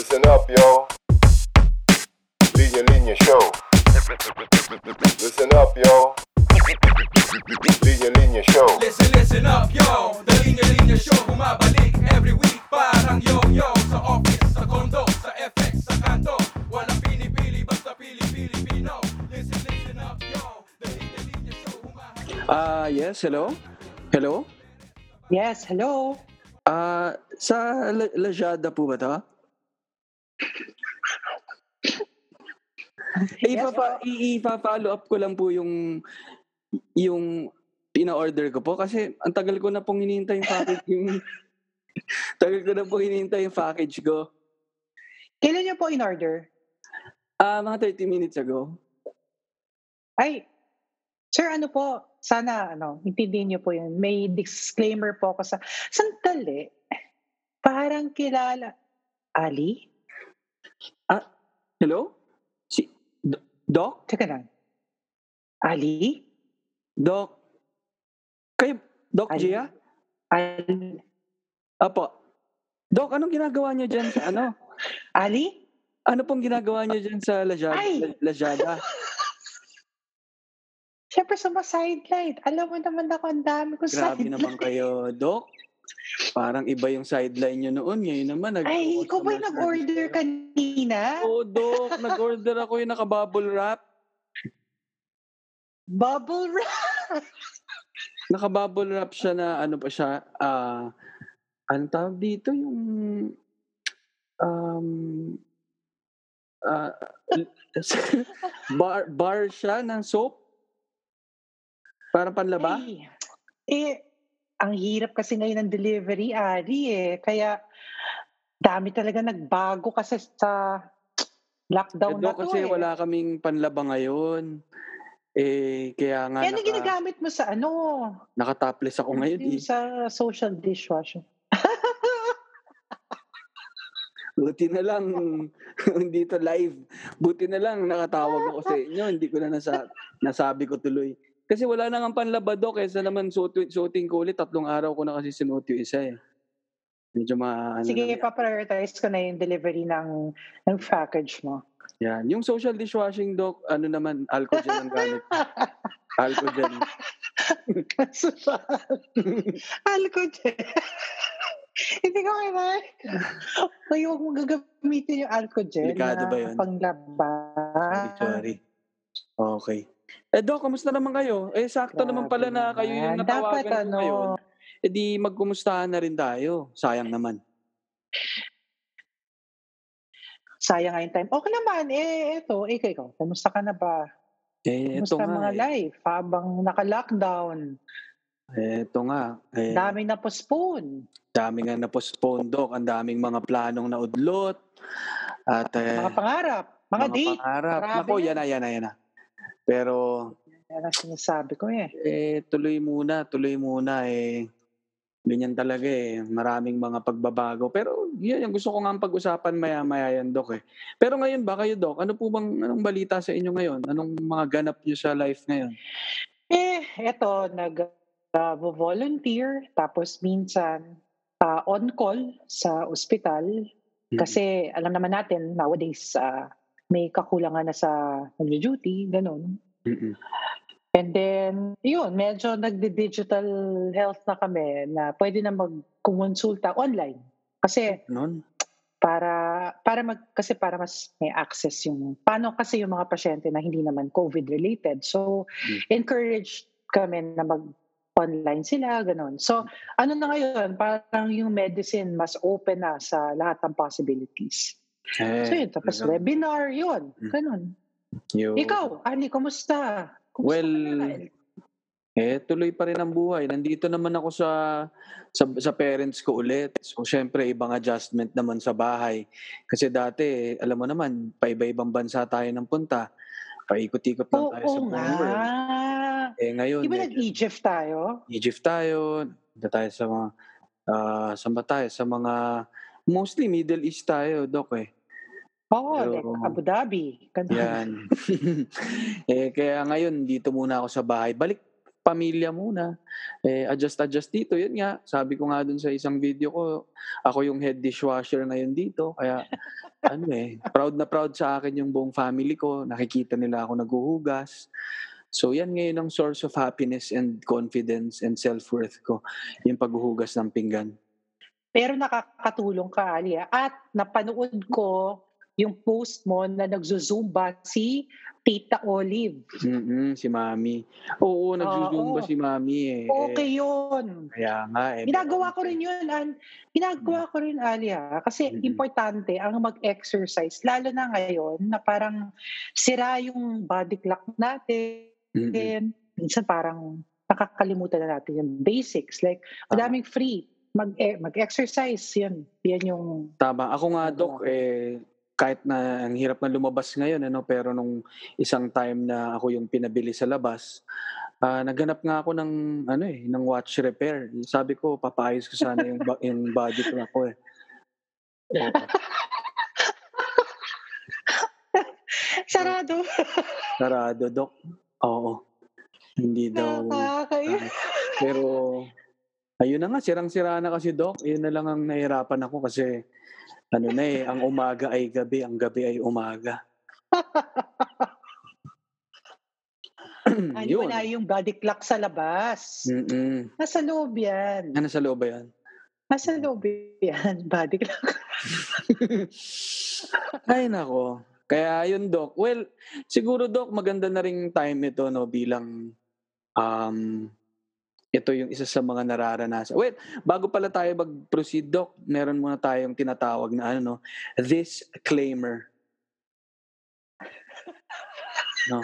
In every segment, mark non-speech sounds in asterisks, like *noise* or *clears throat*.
Listen up, yo. Linya Linya Show. Listen up, yo. Linya Linya Show. Listen, listen up, yo The Linya Linya Show Bumabalik every week Parang yo-yo Sa office, sa condo, sa FX, sa kanto Walang pinipili, basta pili-Pilipino Listen, listen up, yo The Linya Linya Show Humahalik Ah, yes, hello? Hello? Yes, hello. Ah, sa La- Lazada po ba 'to? *laughs* Ipapa, i- ipa-follow up ko lang po yung yung pina-order ko po kasi ang tagal ko na pong hinihintay yung package yung *laughs* tagal ko na pong hinihintay yung package ko. Kailan niyo po in-order? Ah, mga 30 minutes ago. Ay, sir, ano po, sana, ano, intindihin niyo po yun. May disclaimer po ako sa, sandali, parang kilala, Ali? Hello? Doc? Teka lang. Ali? Doc? Kayo, Doc Ali? Gia? Ali? Apo. Doc, anong ginagawa niyo dyan sa ano? *laughs* Ali? Ano pong ginagawa niyo dyan sa Lazada? Ay! Lazada? *laughs* Siyempre sa mga sideline. Alam mo naman ako, ang dami ko Grabe sideline. naman kayo, Doc. Parang iba yung sideline niyo noon. Ngayon naman, nag Ay, ikaw ba yung nag-order kanina? Oo, Doc. Nag-order ako yung naka-bubble wrap. Bubble wrap! Naka-bubble wrap siya na ano pa siya, ah, ano tawag dito? Yung, um, ah, *laughs* bar, bar siya ng soap. Parang panlaba. Ay, eh, ang hirap kasi ngayon ng delivery, Ali eh. Kaya, dami talaga nagbago kasi sa lockdown Eh, na to kasi eh. wala kaming panlaba ngayon. Eh, kaya nga Eh, ano naka, ginagamit mo sa ano? nakatopless ako ngayon. Yung Eh. sa social dishwasher. *laughs* Buti na lang, *laughs* hindi to live. Buti na lang nakatawag ako sa inyo. Hindi ko na nasa, nasabi ko tuloy. Kasi wala nang panlaba, Doc. Kesa naman suot, suotin ko ulit. Tatlong araw ko na kasi sinuot yung isa eh. Medyo ma... Ano Sige, na- pa-prioritize ko na yung delivery ng, ng package mo. Yan. Yung social dishwashing, Doc, ano naman, alcohol gel ang gamit. Alcohol gel. Alcohol Hindi ko. Kaya huwag mong gagamitin yung alcohol gel Delikado na ba yun? panglaba. Sorry, sorry. Okay. Eh, Doc, kamusta naman kayo? Eh, sakto naman pala na kayo yung naman. natawagan Dapat ko ano, ngayon. Eh, di magkumustahan na rin tayo. Sayang naman. sayang nga yung time. Okay naman, eh, eto, eh, ikaw, kumusta ka na ba? Eh, Kumusta nga. mga eh. life habang naka-lockdown? Eto nga. Eh, Dami na postpone. dami nga na-postpone, Doc. Ang daming mga planong naudlot. At eh, Mga pangarap, mga, date. pangarap. Grabe Nako, yan. yan na, yan na, yan na. Pero, Yan ang sinasabi ko eh. eh, tuloy muna, tuloy muna. Eh, ganyan talaga eh. Maraming mga pagbabago. Pero, yan, yung gusto ko nga pag-usapan maya-maya yan, Doc eh. Pero ngayon ba kayo, Doc? Ano po bang, anong balita sa inyo ngayon? Anong mga ganap nyo sa life ngayon? Eh, eto, nag-volunteer, tapos minsan ah, on-call sa ospital. Kasi alam naman natin, nowadays, ah, may kakulangan na sa nag-duty, ganun. Mm-mm. And then, yun, medyo nagdi-digital health na kami na pwede na magkumonsulta online. Kasi Noon? para para mag kasi para mas may access yung paano kasi yung mga pasyente na hindi naman COVID related. So Mm. encourage kami na mag online sila ganun. So ano na ngayon parang yung medicine mas open na sa lahat ng possibilities. Eh, So yun, tapos ganun. webinar yun, Mm. ganun. Yung- Ikaw, Ani, kumusta? Kumusta Well? Eh, tuloy pa rin ang buhay. Nandito naman ako sa, sa sa parents ko ulit. So, syempre, ibang adjustment naman sa bahay. Kasi dati, alam mo naman, paiba-ibang bansa tayo ng punta. Paikot-ikot lang tayo sa buong world. Eh, ngayon, Di ba nag-Egypt tayo? Egypt tayo, punta tayo sa mga, ah, saan ba tayo? Sa mga, mostly Middle East tayo, Dok eh. Oo, Pero- like Abu Dhabi. Ganun. Yan. *laughs* eh, kaya ngayon, dito muna ako sa bahay. Balik pamilya muna. Eh, adjust-adjust dito. Yun nga, sabi ko nga dun sa isang video ko, ako yung head dishwasher ngayon dito. Kaya *laughs* ano eh, proud na proud sa akin yung buong family ko. Nakikita nila ako naghuhugas. So yan ngayon ang source of happiness and confidence and self-worth ko, yung paghuhugas ng pinggan. Pero nakakatulong ka, Ali. ah. At napanood ko yung post mo na nagzuzumba si Tita Olive. mm si Mami. Oo, nagzuzumba Oo. si Mami eh. Okay yun. Kaya nga eh. Ginagawa ko rin yun. An, ginagawa ko rin, Ali, ah. Kasi Mm-mm. importante ang mag-exercise. Lalo na ngayon na parang sira yung body clock natin. Mm-mm. Minsan parang nakakalimutan na natin yung basics. Like, madaming free. Mag, eh, mag-exercise. Yan. Yan yung... Tama. Ako nga, Dok, ko. eh, kahit na ang hirap na lumabas ngayon, ano, pero nung isang time na ako yung pinabili sa labas, ah naghanap nga ako ng ano eh, ng watch repair. Sabi ko, papaayos ko sana yung, yung body ko ako eh. *laughs* Sarado. Sarado, Dok. Oo. Hindi daw. Ah, pero, ayun na nga, sirang-sira na kasi, Dok. Yun na lang ang nahirapan ako kasi, ano na eh, ang umaga ay gabi, ang gabi ay umaga. Ano Yun. wala yung body clock sa labas. Mm-mm. Nasa loob yan. Ano sa loob ba yan? Nasa loob yan. *laughs* Body clock. *laughs* Ay, nako. Kaya yun, Doc. Well, siguro, Doc, maganda na rin time ito, no, bilang um, ito yung isa sa mga nararanasan. Wait, bago pala tayo mag-proceed, Doc, meron muna tayong tinatawag na ano, no, disclaimer. No,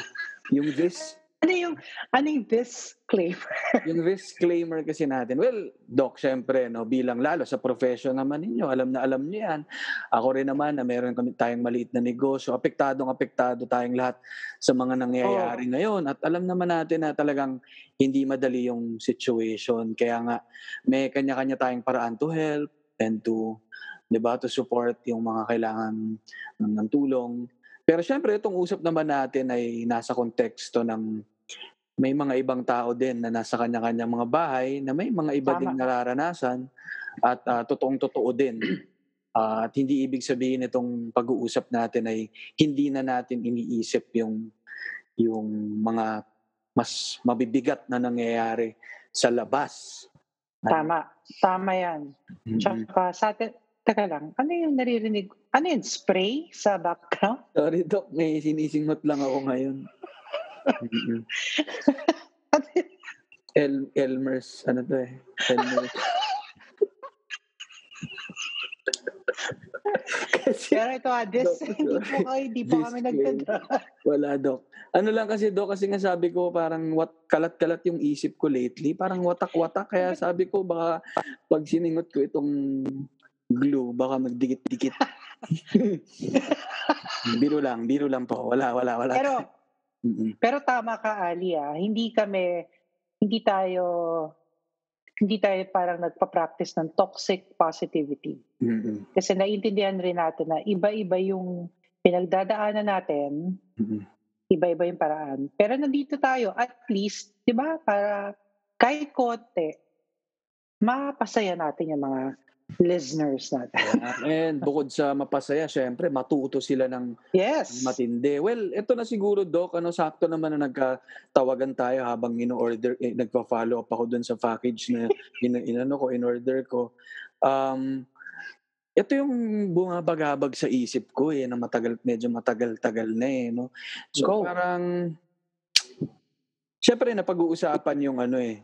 yung this, Ano yung, ano yung disclaimer? yung disclaimer kasi natin. Well, Doc, syempre, no, bilang lalo sa profession naman ninyo, alam na alam niyo yan. Ako rin naman na meron kami tayong maliit na negosyo. Apektadong apektado tayong lahat sa mga nangyayari ngayon. At alam naman natin na talagang hindi madali yung situation. Kaya nga, may kanya-kanya tayong paraan to help and to, di ba, to support yung mga kailangan ng, ng tulong. Pero syempre, itong usap naman natin ay nasa konteksto ng may mga ibang tao din na nasa kanya-kanya mga bahay na may mga iba Tama. ding nararanasan at ah, totoong-totoo din. Ah, at hindi ibig sabihin itong pag-uusap natin ay hindi na natin iniisip yung yung mga mas mabibigat na nangyayari sa labas. Tama. Tama yan. Mm-mm. Tsaka sa atin, teka lang, ano yung naririnig? Ano yun? Spray sa background? *laughs* Sorry, Doc. May sinisingot lang ako ngayon. *laughs* Ano? El Elmer's, ano to eh? Elmer's. Kasi Pero ito ah, this, Dok, hindi po kayo, hindi po kami nagdadra. wala, Doc. Ano lang kasi, Doc, kasi nga sabi ko, parang wat, kalat-kalat yung isip ko lately. Parang watak-watak. Kaya sabi ko, baka pag siningot ko itong glue, baka magdikit-dikit. *laughs* biro lang, biro lang po. Wala, wala, wala. Pero, pero tama ka, Ali ah. Hindi kami, hindi tayo, hindi tayo parang nagpa-practice ng toxic positivity. Mm-mm. Kasi naiintindihan rin natin na iba-iba yung pinagdadaanan natin, Mm-mm. iba-iba yung paraan. Pero nandito tayo, at least, di ba, para kahit konti, mapasaya natin yung mga listeners natin. And bukod sa mapasaya, syempre, matuto sila ng Yes. matindi. Well, ito na siguro, Doc. Ano, sakto naman na nagkatawagan tayo habang in-order, eh, nagpa-follow up ako dun sa package na in, inano ko, in-order ko. Um, ito yung bumabagabag sa isip ko eh, na matagal, medyo matagal-tagal na eh, no? So, Go. parang, syempre, napag-uusapan yung ano eh,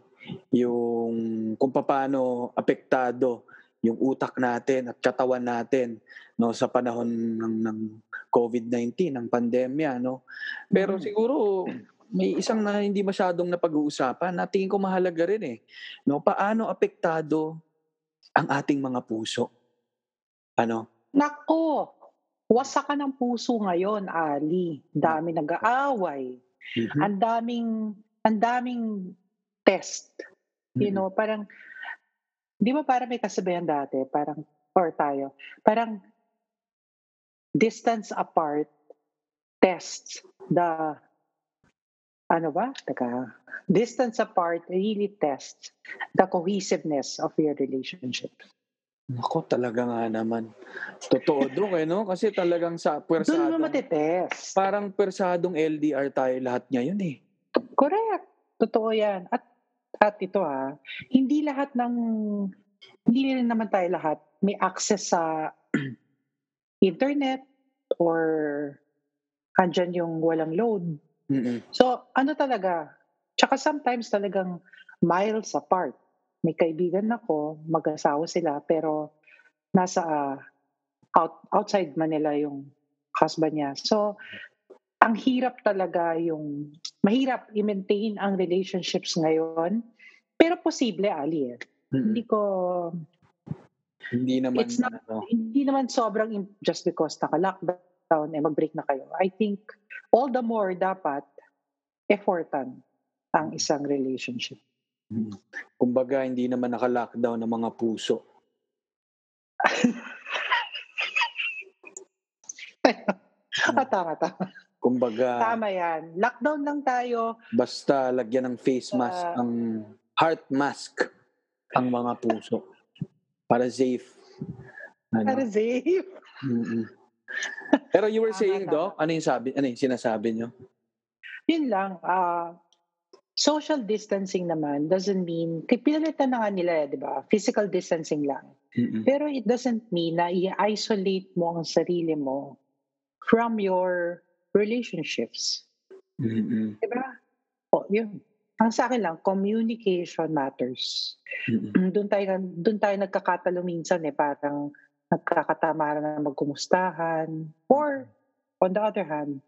yung kung paano apektado yung utak natin at katawan natin no sa panahon ng ng COVID-19 ng pandemya no pero Mm. siguro may isang na hindi masyadong napag-uusapan na tingin ko mahalaga rin eh no paano apektado ang ating mga puso ano Nako, wasakan ng puso ngayon, Ali. Dami nag-aaway. Mhm. Ang daming, ang daming test. You Mhm. know, parang, di ba parang may kasabihan dati, parang, or tayo, parang distance apart tests the, ano ba? Teka, distance apart really tests the cohesiveness of your relationship. Nako, talaga nga naman. Totoo Dok eh, no? Kasi talagang sa Doon mo persadong, matitest. parang persadong LDR tayo lahat ngayon eh. Correct. Totoo yan. At, at ito ha, hindi lahat ng, hindi rin naman tayo lahat may access sa *clears throat* internet or andyan yung walang load. Mm-mm. So, ano talaga? Tsaka sometimes talagang miles apart. May kaibigan ako, mag-asawa sila, pero nasa ah, out, outside Manila yung husband niya. So, ang hirap talaga yung, mahirap i-maintain ang relationships ngayon. Pero posible, Ali. Eh. Mm-mm. Hindi ko, Hindi naman, It's not- ano, hindi naman sobrang just because naka-lockdown, eh, mag-break na kayo. I think all the more dapat effortan ang isang relationship. mm. kumbaga hindi naman naka-lockdown ng mga puso. *laughs* Ah, tama, tama. Kumbaga, Tama yan. Lockdown lang tayo. basta lagyan ng face mask, Ah. ang heart mask, ang mga puso. Para safe. Ano? Para safe. Mm-mm. Pero you were saying. Doc, ano yung sabi, ano yung sinasabi nyo? Yun lang. ah social distancing naman doesn't mean, pinalitan na nga nila, di ba? Physical distancing lang. Mm-mm. Pero it doesn't mean na i-isolate mo ang sarili mo from your relationships. Mm-mm. Di ba? O, yun. Ang sa akin lang, communication matters. Mm-mm. doon tayo doon tayo nagkakatalo minsan eh parang nagkakatamaran na magkumustahan or on the other hand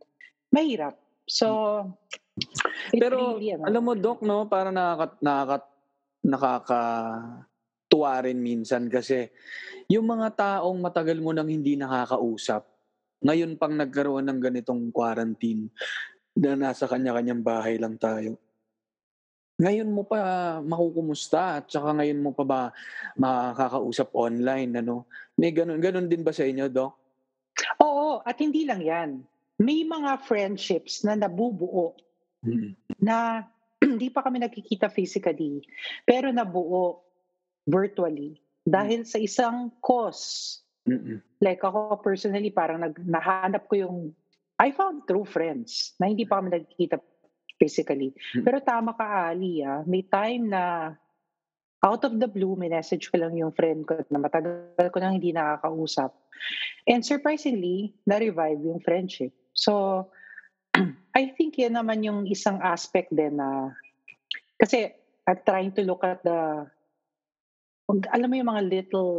mahirap so Pero really, ano, alam mo, Doc, no, parang nakaka, nakaka, nakakatuwa rin minsan kasi yung mga taong matagal mo nang hindi nakakausap, ngayon pang nagkaroon ng ganitong quarantine na nasa kanya-kanyang bahay lang tayo. Ngayon mo pa makukumusta at saka ngayon mo pa ba makakausap online, ano? May ganun, ganun din ba sa inyo, Doc? oo at hindi lang yan may mga friendships na nabubuo Mm. na *clears throat* hindi pa kami nakikita physically pero nabuo virtually dahil sa isang cause Mm-mm. like ako personally parang nag, nahanap ko yung I found true friends na hindi pa kami nagkikita physically. Hmm. Pero tama ka, Ali, ah, may time na out of the blue, may message ko lang yung friend ko na matagal ko nang hindi nakakausap. And surprisingly, na-revive yung friendship. So, *clears throat* I think yan naman yung isang aspect din na, kasi I'm trying to look at the, alam mo yung mga little,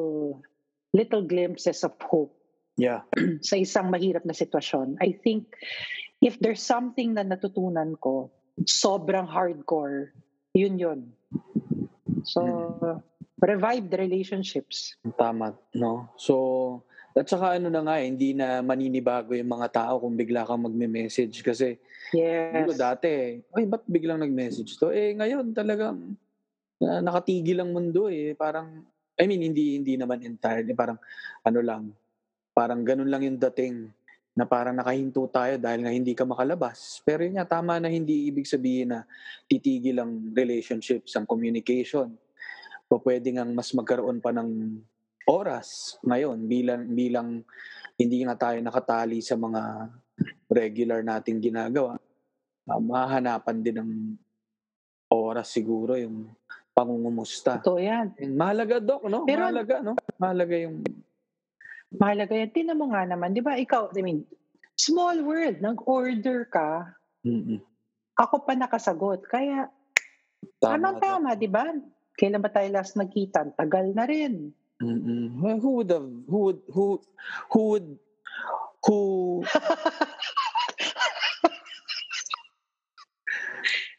little glimpses of hope Yeah. *clears throat* sa isang mahirap na sitwasyon. I think if there's something na natutunan ko, sobrang hardcore, yun yun. So, revive the relationships. Tama, no? So, at saka ano na nga, eh, hindi na maninibago yung mga tao kung bigla kang magme-message kasi Yes. Dito dati, ay ba't biglang nag-message to? Eh ngayon talagang na nakatigil ang mundo eh. Parang, I mean, hindi hindi naman entirely. Parang ano lang, parang ganun lang yung dating na parang nakahinto tayo dahil nga hindi ka makalabas. Pero yun nga, tama na hindi ibig sabihin na titigil ang relationships, ang communication. O pwede nga mas magkaroon pa ng oras ngayon bilang bilang hindi nga tayo nakatali sa mga regular nating ginagawa, uh, mahahanapan din ng oras siguro yung pangungumusta. Totoo yan. Mahalaga, Doc, no? Pero- mahalaga, no? Mahalaga yung... Mahalaga yan. Tinan mo nga naman, di ba, ikaw, I mean, small world, nag-order ka, Mm-mm. ako pa nakasagot. Kaya, Tama, tama, di ba? Kailan ba tayo last nagkita? Tagal na rin. Mm-mm. Well, who would have, who would, who, who would, who, *laughs*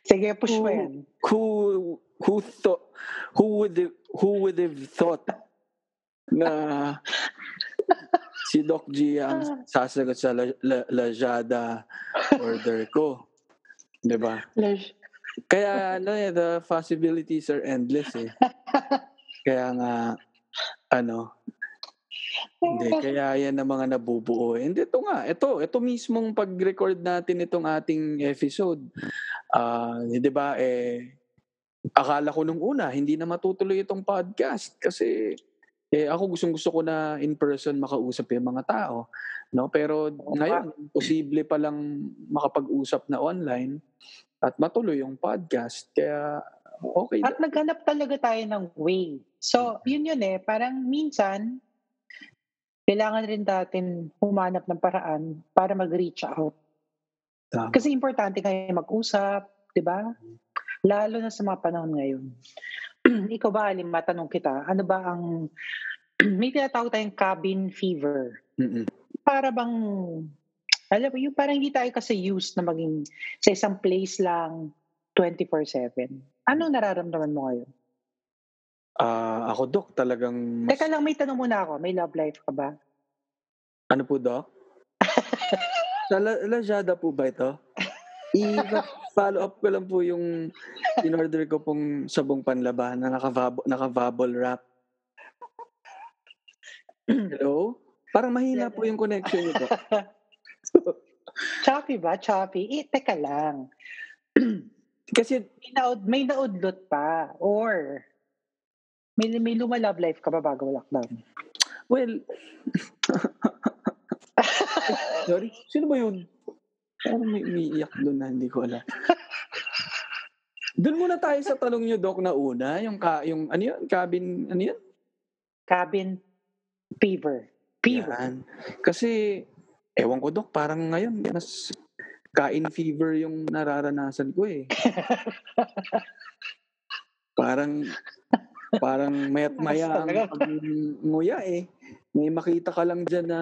Sige, push mo yan. who, who thought, who would, who would have thought na si Doc G ang sasagot sa La, La, Lazada order ko. 'Di ba? Kaya ano eh, the possibilities are endless eh. Kaya nga, ano, hindi, kaya yan ang mga nabubuo. And ito nga, ito, ito mismong pag-record natin itong ating episode. Ah, di ba, eh, akala ko nung una, hindi na matutuloy itong podcast kasi Eh ako gustong gusto ko na in person makausap yung mga tao, no? Pero ngayon, posible pa lang makapag-usap na online at matuloy yung podcast. Kaya okay. At naghanap talaga tayo ng way. So, yun yun eh. Parang minsan, kailangan rin natin humanap ng paraan para mag-reach out. Tama. Kasi importante kayo mag-usap, di ba? Lalo na sa mga panahon ngayon. *clears throat* Ikaw ba, Alim, matanong kita, ano ba ang, *clears throat* may tinatawag tayong cabin fever. Mm-mm. Para bang, alam mo, yung parang hindi tayo kasi used na maging sa isang place lang 24-7. Anong nararamdaman mo ngayon? Ah, ako, Doc, talagang mas... Teka lang, may tanong muna ako. May love life ka ba? Ano po, Doc? *laughs* Sa La- Lazada po ba ito? *laughs* I-follow up ko lang po yung in-order ko pong sabong panlaban na naka-vab- wrap. Hello? Parang mahina po yung connection nito. *laughs* Choppy ba? Choppy? Eh, teka lang. *clears throat* Kasi, May, naud, may naudlot pa. Or, may, may luma love life ka ba bago lockdown? well, *laughs* *laughs* sorry, sino ba yun? Parang may umiiyak doon na hindi ko alam. Doon muna tayo sa tanong nyo, Doc, na una. Yung, ka, yung ano yun? Cabin, ano yun? Cabin fever. Fever. Yan. Kasi, ewan ko, Dok, parang ngayon, mas kain fever yung nararanasan ko eh. *laughs* parang, parang mayat maya ang nguya eh. May makita ka lang dyan na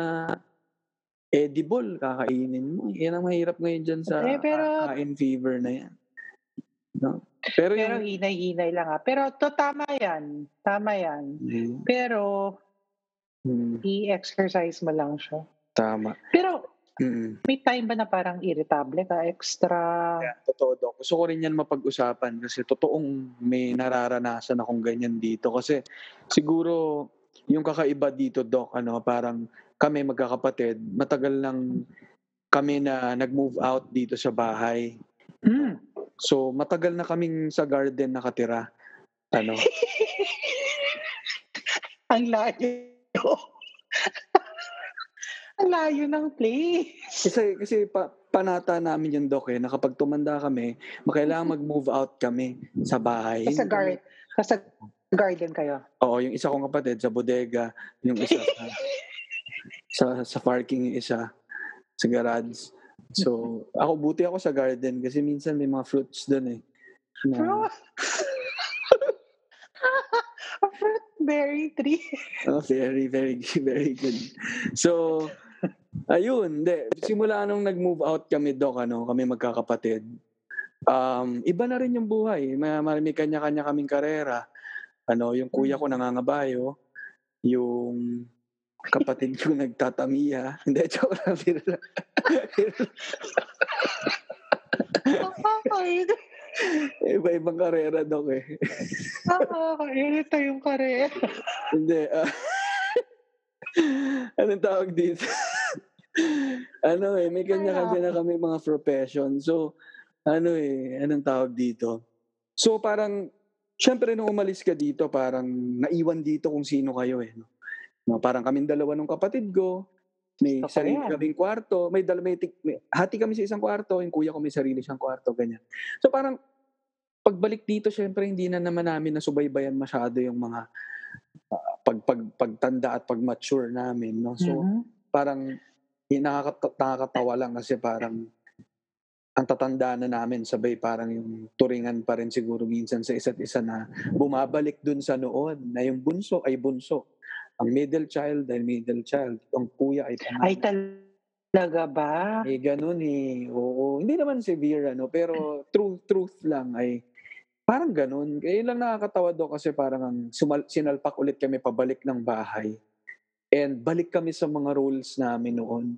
edible, kakainin mo. Yan ang mahirap ngayon dyan sa Eh, pero- kain fever na yan. No? Pero, Pero yung, hinay-hinay lang ha. Pero to tama yan. Tama yan. Hmm, Pero hmm, i-exercise mo lang siya. tama. Pero Mm. may time ba na parang irritable ka? Extra... Totoo, Dok. Gusto ko rin yan mapag-usapan kasi totoong may nararanasan akong ganyan dito. Kasi siguro yung kakaiba dito, Doc, ano, parang kami magkakapatid, matagal lang kami na nag-move out dito sa bahay. Mm. So, matagal na kaming sa garden nakatira. Ano? *laughs* Ang layo. *laughs* Ang layo ng place. Kasi, kasi pa, panata namin yung Doc eh, na kapag tumanda kami, makailangan mag-move out kami sa bahay. Sa guard. Sa garden kayo. Oo, yung isa kong kapatid sa bodega, yung isa sa, *laughs* sa, sa parking, yung isa sa garage. So, *laughs* ako buti ako sa garden kasi minsan may mga fruits doon eh. Na, Fruit. *laughs* A fruit berry tree. *laughs* oh, very, very, very good. So, ayun, de, simula nung nag-move out kami, Doc, ano, kami magkakapatid, um, iba na rin yung buhay. May, may kanya-kanya kaming karera. Ano, yung kuya ko nangangabayo, yung kapatid ko nagtatamiya. *laughs* Hindi, joke lang. biro lang. *laughs* Iba-ibang karera, Doc eh. Nakakairita yung kare. Hindi. ah. *laughs* anong tawag dito? ano eh, may kanya-kanya na kami mga profession. So, ano eh, anong tawag dito? So, parang, syempre nung umalis ka dito, parang naiwan dito kung sino kayo eh. No? No, parang kaming dalawa ng kapatid ko, may ko sarili yan. kaming kwarto, may, dal- may, hati kami sa isang kwarto, yung kuya ko may sarili siyang kwarto, ganyan. So parang, pagbalik dito, syempre hindi na naman namin nasubaybayan masyado yung mga ah, pag, pag, pagtanda at pag-mature namin. No? So, Mhm. parang eh, nakakata- nakakatawa lang kasi parang ang tatanda na namin sabay parang yung turingan pa rin siguro minsan sa isa't isa na bumabalik dun sa noon na yung bunso ay bunso. Ang middle child ay middle child. Ang kuya ay panganay. Ay talaga ba? Eh, ganun eh. Oo. Hindi naman severe, ano. Pero truth, truth lang ay parang ganun. Kaya lang nakakatawa do kasi parang ang sumal- sinalpak ulit kami pabalik ng bahay. And balik kami sa mga roles namin noon.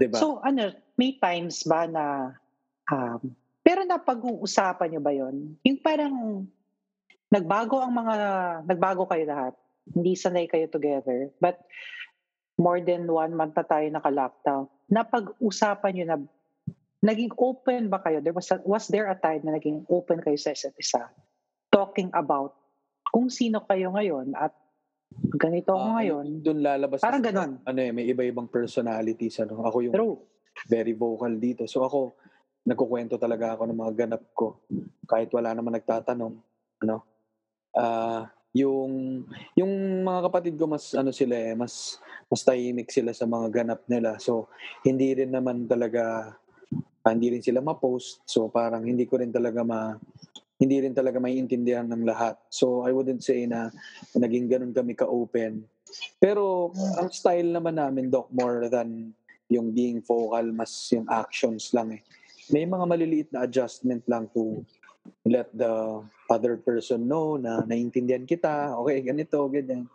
'Di ba? So ano, may times ba na um, pero napag-uusapan niyo ba 'yon? Yung parang nagbago ang mga nagbago kayo lahat. Hindi sanay kayo together. But more than one month na tayo naka-lockdown. Napag-usapan niyo na naging open ba kayo? There was a- was there a time na naging open kayo sa isa't isa? Talking about kung sino kayo ngayon at ganito ako Ah, ngayon. Doon lalabas. Parang ganon. Ano eh, may iba-ibang personalities. Ano? Ako yung True. very vocal dito. So ako, nagkukwento talaga ako ng mga ganap ko. Kahit wala naman nagtatanong. Ano? Ah, yung yung mga kapatid ko mas ano sila eh, mas mas tahimik sila sa mga ganap nila. So hindi rin naman talaga ah, hindi rin sila ma-post. So parang hindi ko rin talaga ma hindi rin talaga maiintindihan ng lahat. So I wouldn't say na naging ganun kami ka-open. Pero ang style naman namin, Doc, more than yung being vocal, mas yung actions lang eh. May mga maliliit na adjustment lang to let the other person know na naiintindihan kita, okay, ganito, ganyan.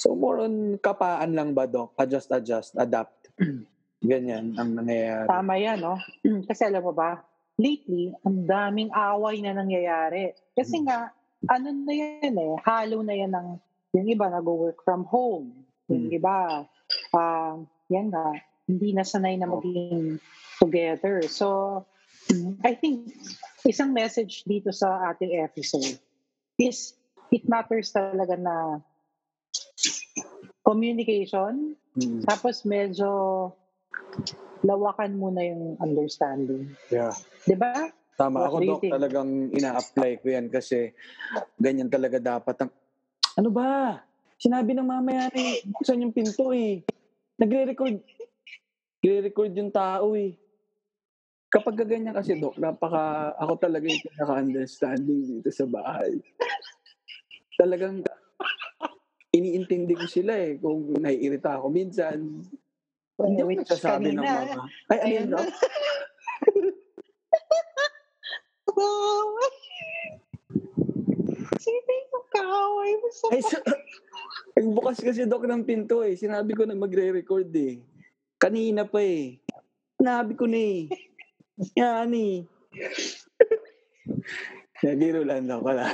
So more on kapaan lang ba, Doc? Adjust, adjust, adapt. *clears throat* ganyan ang nangyayari. Tama yan, no? *clears throat* Kasi alam mo ba, lately, ang daming away na nangyayari. Kasi Hmm. nga, ano na yan eh, halo na yan ng, yung iba nag-work from home. Yung Hmm. iba, ah, yan nga, hindi na sanay na Oh. maging together. So, I think, isang message dito sa ating episode is, it matters talaga na communication, Mm, tapos medyo lawakan muna yung understanding. yeah. 'Di ba? Tama What ako, Doc. think? Talagang ina-apply ko yan kasi ganyan talaga dapat. Ang... Ano ba? Sinabi ng mamaya ni buksan yung pinto eh. Nagre-record. Nagre-record yung tao eh. Kapag ganyan kasi, Doc, napaka, ako talaga yung pinaka-understanding dito sa bahay. Talagang iniintindi ko sila eh. Kung naiirita ako minsan, hindi ako Which nagsasabi ng mga, ay, ano yun, Ayan. Doc? Kaaway. Sino yung kaaway mo sa... Ay, *laughs* bukas kasi Doc ng pinto eh. Sinabi ko na magre-record eh. Kanina pa eh. Sinabi ko na eh. Yan eh. Nabiro lang daw pala.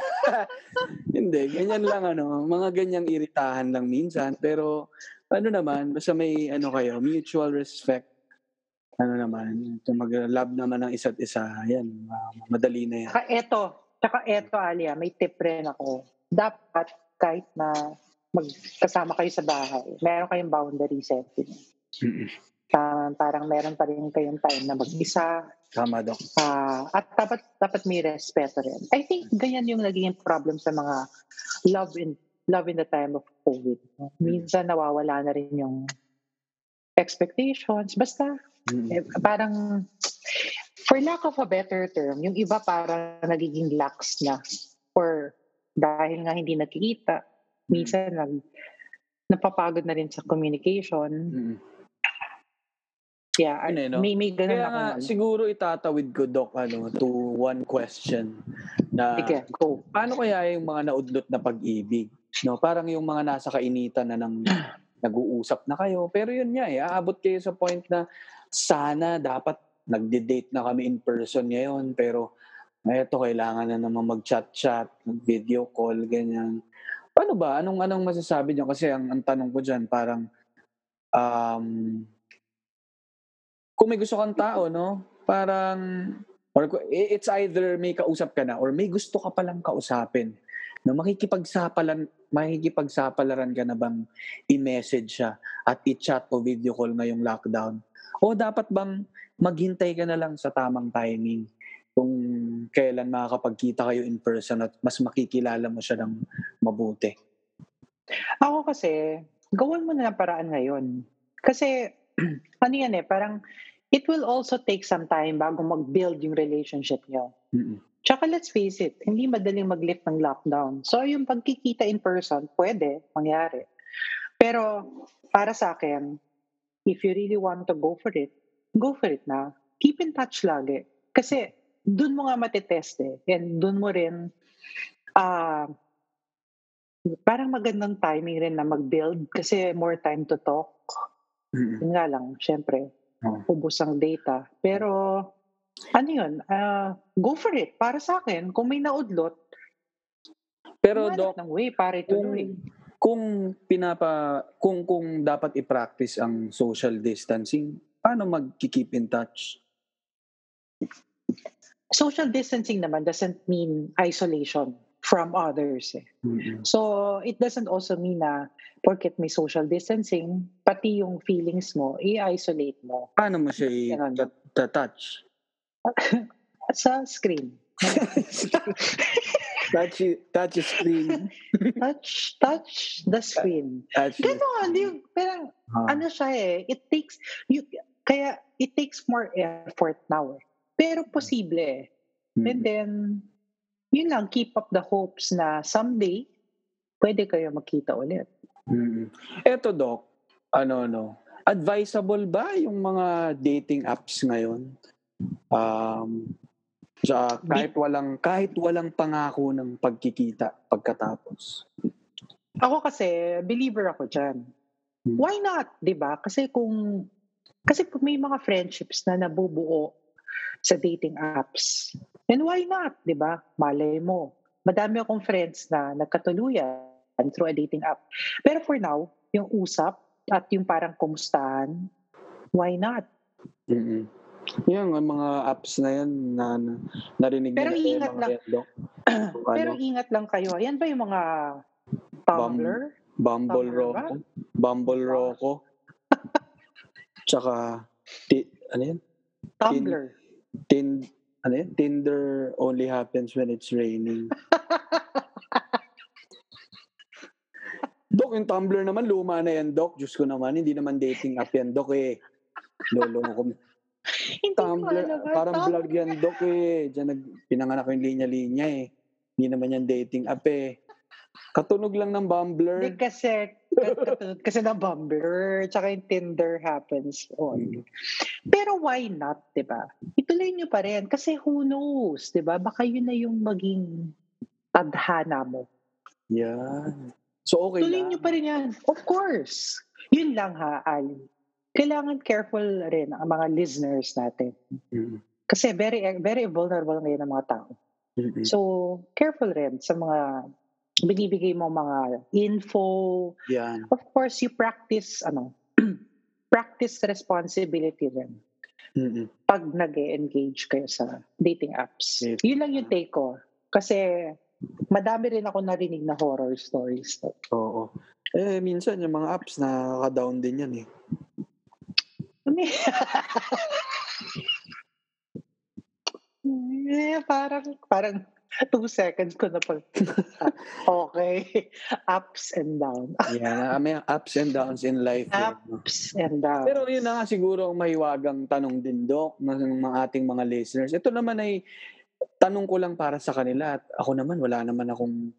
*laughs* Hindi, ganyan lang ano. Mga ganyang iritahan lang minsan. Pero ano naman, basta may ano kayo, mutual respect. Ano naman, mag-love naman ng isa't isa. Yan, ma- madali na yan. Tsaka eto, tsaka eto Alia, may tip rin ako. Dapat kahit na magkasama kayo sa bahay, meron kayong boundary setting. Mm-mm. Ah, parang meron pa rin kayong time na mag-isa, Tama, Doc. Ah, at dapat dapat may respeto rin. I think ganyan yung naging problem sa mga love in love in the time of COVID. no? Minsan nawawala na rin yung expectations. Basta Mm-mm. eh, parang for lack of a better term, yung iba parang nagiging lax na or dahil nga hindi nakikita, minsan nag napapagod na rin sa communication. Mm-mm. Yeah, Yun eh, no? may, may ganun Kaya ako. nga, siguro itatawid ko, Doc, ano, to one question na Sige, go. paano kaya yung mga naudlot na pag-ibig? No, parang yung mga nasa kainitan na ng *clears throat* nag-uusap na kayo. Pero yun nga eh, aabot kayo sa point na sana dapat nagde-date na kami in person ngayon. Pero eto, kailangan na naman mag-chat-chat, mag-video call, ganyan. Paano ba? Anong anong masasabi niyo? Kasi ang, ang tanong ko dyan, parang um, kung may gusto kang tao, no? Parang, or it's either may kausap ka na or may gusto ka palang kausapin. No, makikipagsapalan, makikipagsapalaran ka na bang i-message siya at i-chat o video call ngayong lockdown? O dapat bang maghintay ka na lang sa tamang timing kung kailan makakapagkita kayo in person at mas makikilala mo siya ng mabuti? Ako kasi, gawin mo na ng paraan ngayon. Kasi, *clears throat* ano yan eh, parang it will also take some time bago mag-build yung relationship nyo. Mm-mm. Tsaka let's face it, hindi madaling mag-lift ng lockdown. So yung pagkikita in person, pwede, mangyari. Pero para sa akin, if you really want to go for it, go for it na. Keep in touch lagi. Kasi dun mo nga matitest eh. And dun mo rin, ah, parang magandang timing rin na mag-build kasi more time to talk. Mm-mm. Yun nga lang, syempre, Oo. ubos ang data. Pero, ano yun, ah, go for it. Para sa akin, kung may naudlot, Pero Doc, ng way para ituloy. kung pinapa kung kung dapat i-practice ang social distancing, paano mag-keep in touch? Social distancing naman doesn't mean isolation. From others. Eh. Mm-mm. So, it doesn't also mean na porket may social distancing, pati yung feelings mo, i-isolate mo Paano mo siya i-touch? *laughs* sa screen. *laughs* touch, touch screen. *laughs* touch, touch the screen. Touch Ganon, yung, pero Ah. ano siya eh, it takes, you, kaya it takes more effort now eh. Pero posible eh. Mm. And then, yun lang, keep up the hopes na someday, pwede kayo magkita ulit. Mm. Eto, Doc, ano, no, advisable ba yung mga dating apps ngayon? Um, sa kahit walang kahit walang pangako ng pagkikita pagkatapos. Ako kasi, believer ako dyan. Hmm. Why not? 'di ba Kasi kung, kasi kung may mga friendships na nabubuo sa dating apps, then why not? 'di ba Malay mo. Madami akong friends na nagkatuluyan through a dating app. Pero for now, yung usap at yung parang kumustahan, why not? Mm. Yung mga apps na yan na, na narinig Pero na ingat lang. Kung *clears throat* Pero ano, ingat lang kayo. Yan ba yung mga Tumblr? Bumble Tama ba? Rocco, Bumble Wow. Rocco. *laughs* Tsaka ti, ano yan? Tumblr. Tin, ano yan? Tinder only happens when it's raining. *laughs* Dok, yung Tumblr naman, luma na yan, Dok. Diyos ko naman, hindi naman dating app yan, Dok eh. Lolo ko. *laughs* Hindi ko Tumblr, alam. parang Tumblr. vlog yan, Dok eh. Diyan nag, pinanganak ko yung linya-linya eh. Hindi naman yan dating app eh. Katunog lang ng Bumbler. Hindi kasi, katulad *laughs* kasi na Bumblr, tsaka yung Tinder happens on. Pero why not, di ba? Ituloy nyo pa rin. Kasi who knows, di ba? Baka yun na yung maging tadhana mo. Yan. So okay Tuloy lang. nyo pa rin yan. Of course. Yun lang ha, Ali. Kailangan careful rin ang mga listeners natin. Mm, Kasi very very vulnerable ngayon ang mga tao. mm, mm. So, careful rin sa mga binibigay mo mga info, Yan. of course, you practice, ano, *clears throat* practice responsibility rin Mm, mm. pag nag engage kayo sa dating apps. Yes. Yun lang yung take ko. Kasi, madami rin ako narinig na horror stories. Oo. Eh, minsan yung mga apps nakaka-down din yan eh. *laughs* eh, parang, parang *laughs* two seconds ko na pag, *laughs* okay, ups and down. Yan, may ups and downs in life. eh? Ups and down. Pero yun na nga siguro ang mahiwagang tanong din, Doc, ng mga ating mga listeners. Ito naman ay tanong ko lang para sa kanila at ako naman, wala naman akong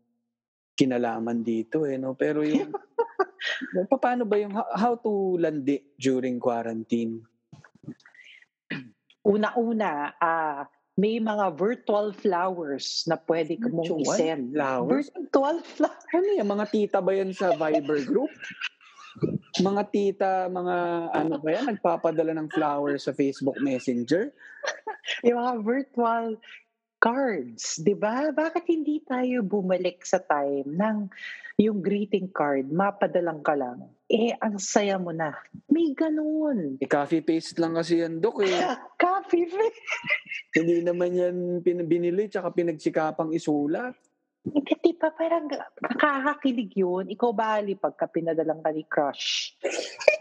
kinalaman dito eh, no? Pero yung, *laughs* paano ba yung, how, to landi during quarantine? Una-una, ah may mga virtual flowers na pwede ko mong Virtual isend. flowers? Virtual flowers. Ano yan, mga tita ba yan sa Viber group? Mga tita, mga ano ba yan, nagpapadala ng flowers sa Facebook Messenger? *laughs* Yung mga virtual cards, 'di ba? Bakit hindi tayo bumalik sa time ng yung greeting card, mapadalang ka lang. Eh, ang saya mo na. May ganun. Eh, copy paste lang kasi yan, Dok eh. *laughs* Coffee face. Hindi naman yan pin- binili tsaka pinagsikapang isulat. Hindi, di ba parang nakakakilig yun? Ikaw ba, Ali, pagka pinadalang ka ni crush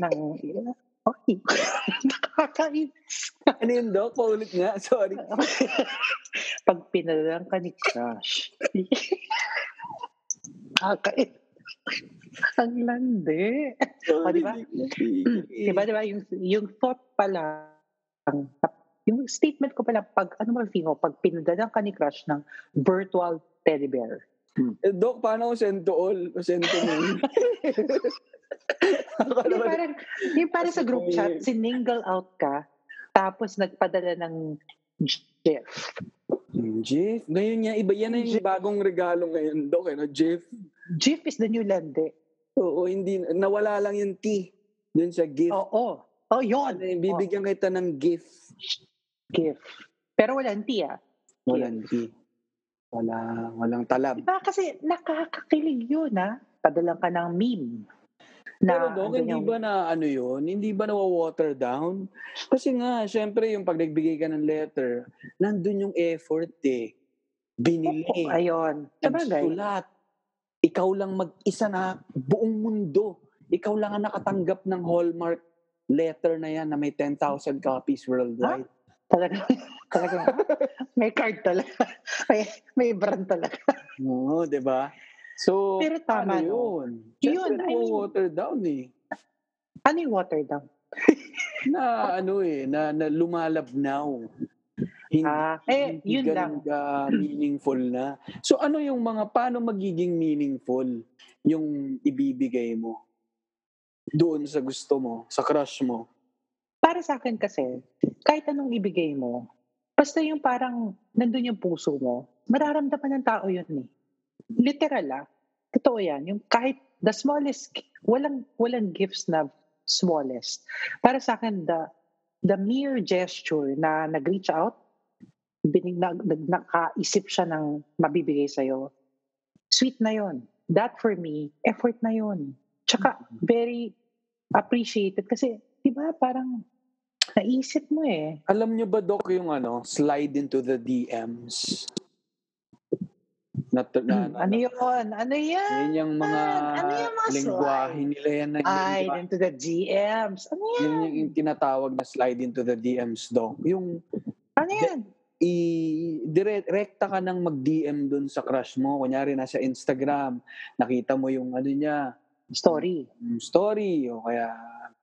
ng... Okay. *laughs* Nakakainis. Ano yun, Dok? Paulit nga. *laughs* Sorry. Pag pinadalang ka ni crush. Nakakainis. *laughs* Ang landi. Sorry. di ba? di Diba, diba, yung, yung thought pala, yung statement ko pala, pag, ano ba feeling mo, pag pinadalang ka ni crush ng virtual teddy bear. Eh, Dok, paano ko send to all? O send to me? Yung parang, yung parang sa group chat, siningle out ka, tapos nagpadala ng GIF. Hmm, Jeff, ngayon niya, iba yan na yung bagong regalo ngayon, Dok. Ano, Jeff? GIF is the new lande. Oo, hindi, nawala lang yung T. Dun sa gift. Oo. Oh, yun. Ano, bibigyan kita ng gift. GIF. Pero walang T ah. Walang T. Wala, walang talab. Diba kasi nakakakilig yun ah. Padalang ka ng meme. Pero Dok, ano hindi yung- ba na ano yun? Hindi ba na-water down? Kasi nga, syempre yung pag nagbigay ka ng letter, nandun yung effort eh. binili, Ayun. Sabagay. nagsulat. Ikaw lang mag-isa na buong mundo. Ikaw lang ang nakatanggap ng Hallmark letter na yan na may 10,000 copies worldwide. Talaga. *laughs* talaga. may card talaga. *laughs* May, may brand talaga. Oo, di ba? So, Pero tama, ano no? yun? Yun, Siyempre, I mean- water down eh. Ano yung water down? Na ano eh, na, na lumalabnaw. Hindi, Ah, eh, hindi yun lang. ka meaningful na. So ano yung mga, paano magiging meaningful yung ibibigay mo doon sa gusto mo, sa crush mo? Para sa akin kasi, kahit anong ibigay mo, basta yung parang nandun yung puso mo, mararamdaman ng tao yun eh. Literal ah. Totoo yan. Yung kahit the smallest, walang, walang gifts na smallest. Para sa akin, the, the mere gesture na nag-reach out, binig, nag, nag, nakaisip siya ng mabibigay sa'yo, sweet na yon. That for me, effort na yon. Tsaka, very appreciated kasi, di ba, parang naisip mo eh. Alam nyo ba, Doc, yung ano, slide into the DMs? Na, na, Hmm, na, ano yun? Ano yan? Yan yung mga Ano yung mga lingwahe nila yan. Na, Ay, lingwa- into the GMs. Ano yan? yun yung, yung tinatawag na slide into the DMs, Doc. Yung Ano yan? I direkta ka nang mag-DM dun sa crush mo. Kunyari nasa Instagram, nakita mo yung ano niya, Story. yung story o kaya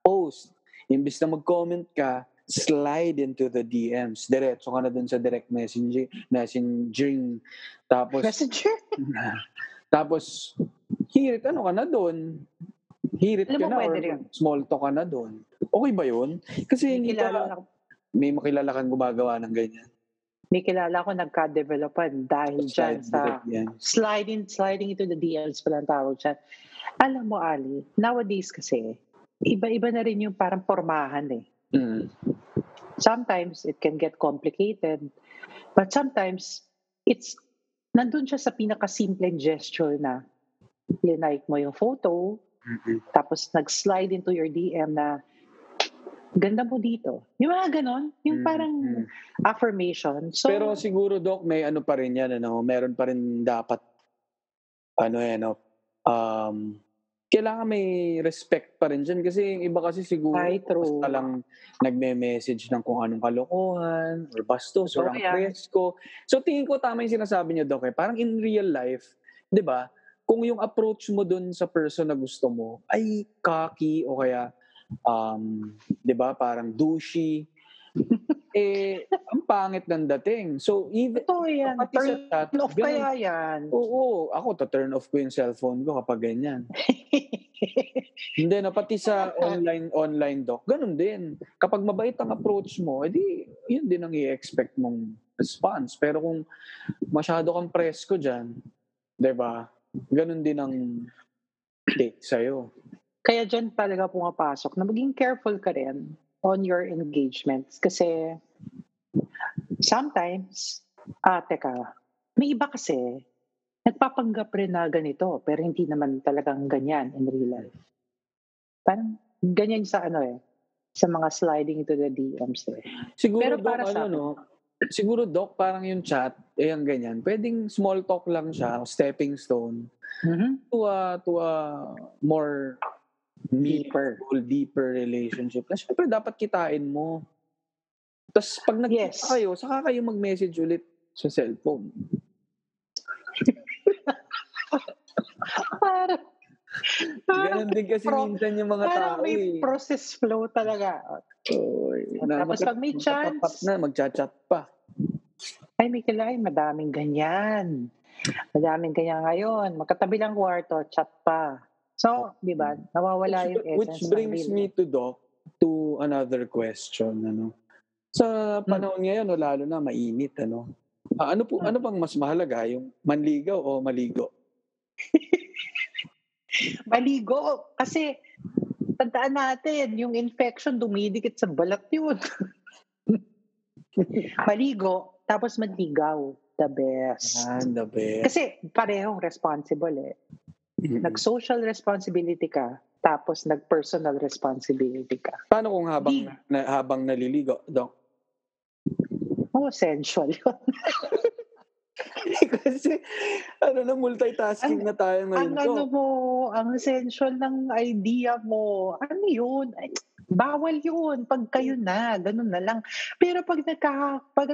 post. Imbis na mag-comment ka, slide into the DMs. Diretso ka na dun sa direct messaging, messaging. Tapos, Messenger? *laughs* tapos, hirit, ano ka na dun? Hirit Alam ka na or rin. small talk ka na dun. Okay ba yun? Kasi hindi pa, ako, may makilala kang gumagawa ng ganyan. May kilala ko nagka-developan dahil dyan Slide sa into the DMs. sliding sliding into the DMs pala ang tawag dyan. Alam mo, Ali, nowadays kasi, iba-iba na rin yung parang formahan eh. Mm. Sometimes it can get complicated, but sometimes it's nandun siya sa pinakasimpleng gesture na linike mo yung photo, Mm-mm. tapos nag-slide into your DM na ganda mo dito. Yung mga ganon, yung parang Mm-mm. affirmation. So, Pero siguro, Doc, may ano pa rin yan, ano, meron pa rin dapat, ano eh, no, um, kailangan may respect pa rin dyan. Kasi yung iba kasi siguro, Ay, true. basta lang nagme-message ng kung anong kalokohan, or bastos, or Totoo ang yan. presko. So tingin ko tama yung sinasabi niyo, Doc, eh. parang in real life, di ba, kung yung approach mo dun sa person na gusto mo ay cocky o kaya um, 'di ba, parang douchey *laughs* eh ang pangit ng dating. So even ito yan. pati sa Turn chat, off ganun. kaya yan. Oo, ako to turn off ko yung cellphone ko kapag ganyan. *laughs* Hindi na pati sa online online doc, ganun din. Kapag mabait ang approach mo, edi yun din ang i-expect mong response. Pero kung masyado kang presko diyan, 'di ba? Ganun din ang *clears throat* take sa'yo. Kaya dyan talaga pumapasok na maging careful ka rin on your engagements. Kasi sometimes, ah, teka, may iba kasi, nagpapanggap rin na ganito, pero hindi naman talagang ganyan in real life. Parang ganyan sa ano eh, sa mga sliding into the DMs eh. Siguro Pero Doc, para ano, sa akin- no? Siguro Doc, parang yung chat, eh ang ganyan. Pwedeng small talk lang siya, stepping stone to a, to a more Deeper. meaningful, deeper relationship. Na syempre dapat kitain mo. Tapos pag nagkita Yes. kayo, saka kayo mag-message ulit sa cellphone. *laughs* Parang, Ganon din kasi pro- minsan yung mga tao may eh. process flow talaga. Oy, na, Tapos pag may chance- na, magchat-chat pa. Ay, may kilay, madaming ganyan. Madaming ganyan ngayon. Magkatabi lang kwarto, chat pa. So, di ba, nawawala which, yung essence which ng brings me to Doc, to another question. Ano? Sa Hmm. panahon ngayon, no, lalo na mainit, ano? Ah, ano po Hmm. ano bang mas mahalaga, yung manligaw o maligo? *laughs* Maligo. Kasi, tandaan natin, yung infection dumidikit sa balat yun. *laughs* Maligo, tapos manligaw. The best. Ah, the best. Kasi parehong responsible eh. Nag-social responsibility ka, tapos nag-personal responsibility ka. Paano kung habang Di- na, habang naliligo, Doc? Oh, sensual yun. *laughs* Kasi, ano na, multitasking Ang- na tayo ngayon. Ang ano Dok. mo, ang essential ng idea mo, ano yun? Ay, bawal yun pag kayo na, ganun na lang. Pero pag nagka, pag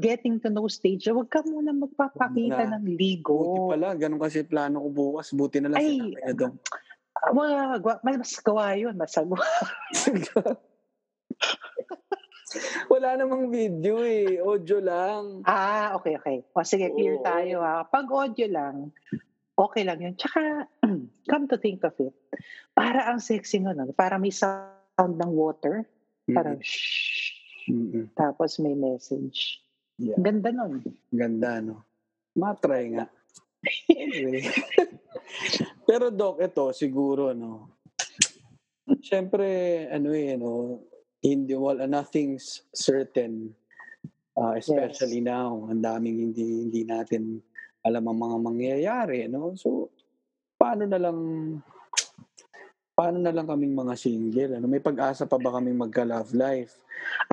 getting to know stage, huwag ka muna magpapakita na. ng Buti ligo. pala, ganun kasi plano ko bukas. Buti na lang Ay, sinabi niya, Dok. Wag, wag, mas gawa yun, mas gawa. *laughs* Wala namang video eh. Audio lang. Ah, okay, okay. O sige, clear Oo. tayo ha. Pag audio lang, okay lang yun. Tsaka, *clears throat* come to think of it, para ang sexy nun, para may sound ng water, parang shh, Mm-mm. tapos may message. Yeah. Ganda nun. Ganda, no? Matry nga. Anyway. *laughs* Pero Doc, ito siguro, no? Siyempre, ano eh, no? Hindi, wala, nothing's certain. Uh, especially now. Ang daming hindi, hindi natin alam ang mga mangyayari, no? So, paano na lang paano na lang kaming mga single? Ano? May pag-asa pa ba kaming magka-love life?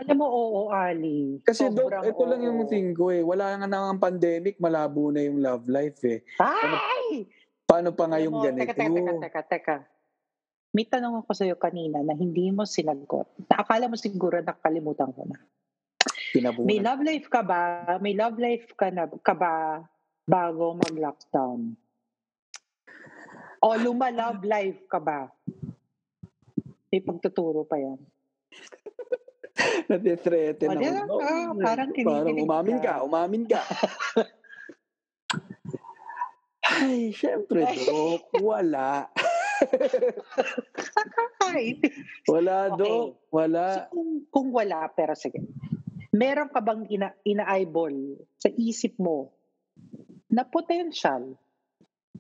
Alam mo, oo, Ali. Kasi Sobrang ito lang yung oo. thing ko eh. Wala nga na ang pandemic, malabo na yung love life eh. Ay! Paano pa nga yung ganito? Teka, teka, teka, teka. May tanong ako sa'yo kanina na hindi mo sinagot. Akala mo siguro nakalimutan ko na. Pinabunan. May love life ka ba? May love life ka na ka ba bago mag-lockdown? O luma-love life ka ba? May pagtuturo pa yan. *laughs* Natitreten O, di ba? ako. Ah, parang parang kinikilig umamin ka. umamin ka. Ay, syempre, Dok. Wala. Wala, Okay. Dok. Wala. So, kung, kung wala, pero sige. Meron ka bang ina, ina-eyeball sa isip mo na potential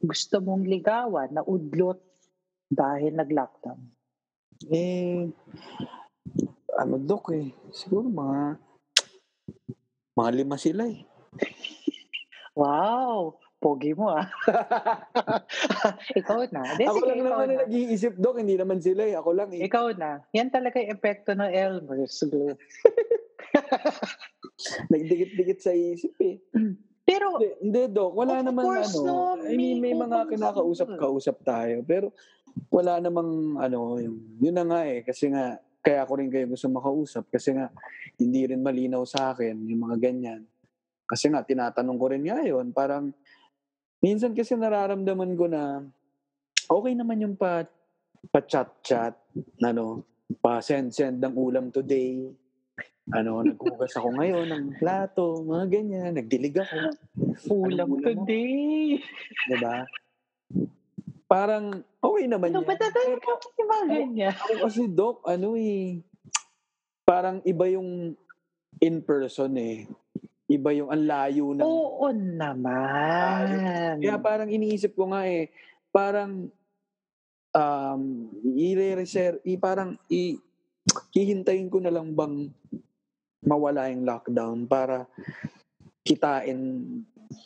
gusto mong ligawan na udlot dahil nag-lockdown? Eh, ano, Dok eh. Siguro mga, mga lima sila eh. Wow! Pogi mo ah. *laughs* ikaw na. Di, Ako sige, lang naman na. na nag-iisip, Dok. Hindi naman sila eh. Ako lang eh. Ikaw na. Yan talaga yung epekto ng Elmer's glue. *laughs* Nagdikit-dikit sa isip eh. *clears throat* Pero, Hindi, hindi, Dok. Wala Of naman course, ano. no. I mean, may May mga kinakausap-kausap tayo. Pero wala namang ano, yun, yun na nga eh. Kasi nga, kaya ko rin kayo gusto makausap. Kasi nga, hindi rin malinaw sa akin yung mga ganyan. Kasi nga, tinatanong ko rin nga yun. Parang, minsan kasi nararamdaman ko na, okay naman yung pa, pa-chat-chat, ano, pa-send-send ng ulam today. Ano, naghugas ako ngayon ng plato, mga ganyan. Nagdilig ako. ulam Anong ulam mo? today. Diba? Parang, okay naman Ano yan. ba talaga Pero yung mga ganyan? ako kasi, Doc, ano eh, parang iba yung in person eh. Iba yung ang layo ng... Oo naman. Kaya parang iniisip ko nga eh, parang um, i-reserve, i parang i, hihintayin ko na lang bang mawala yung lockdown para kitain,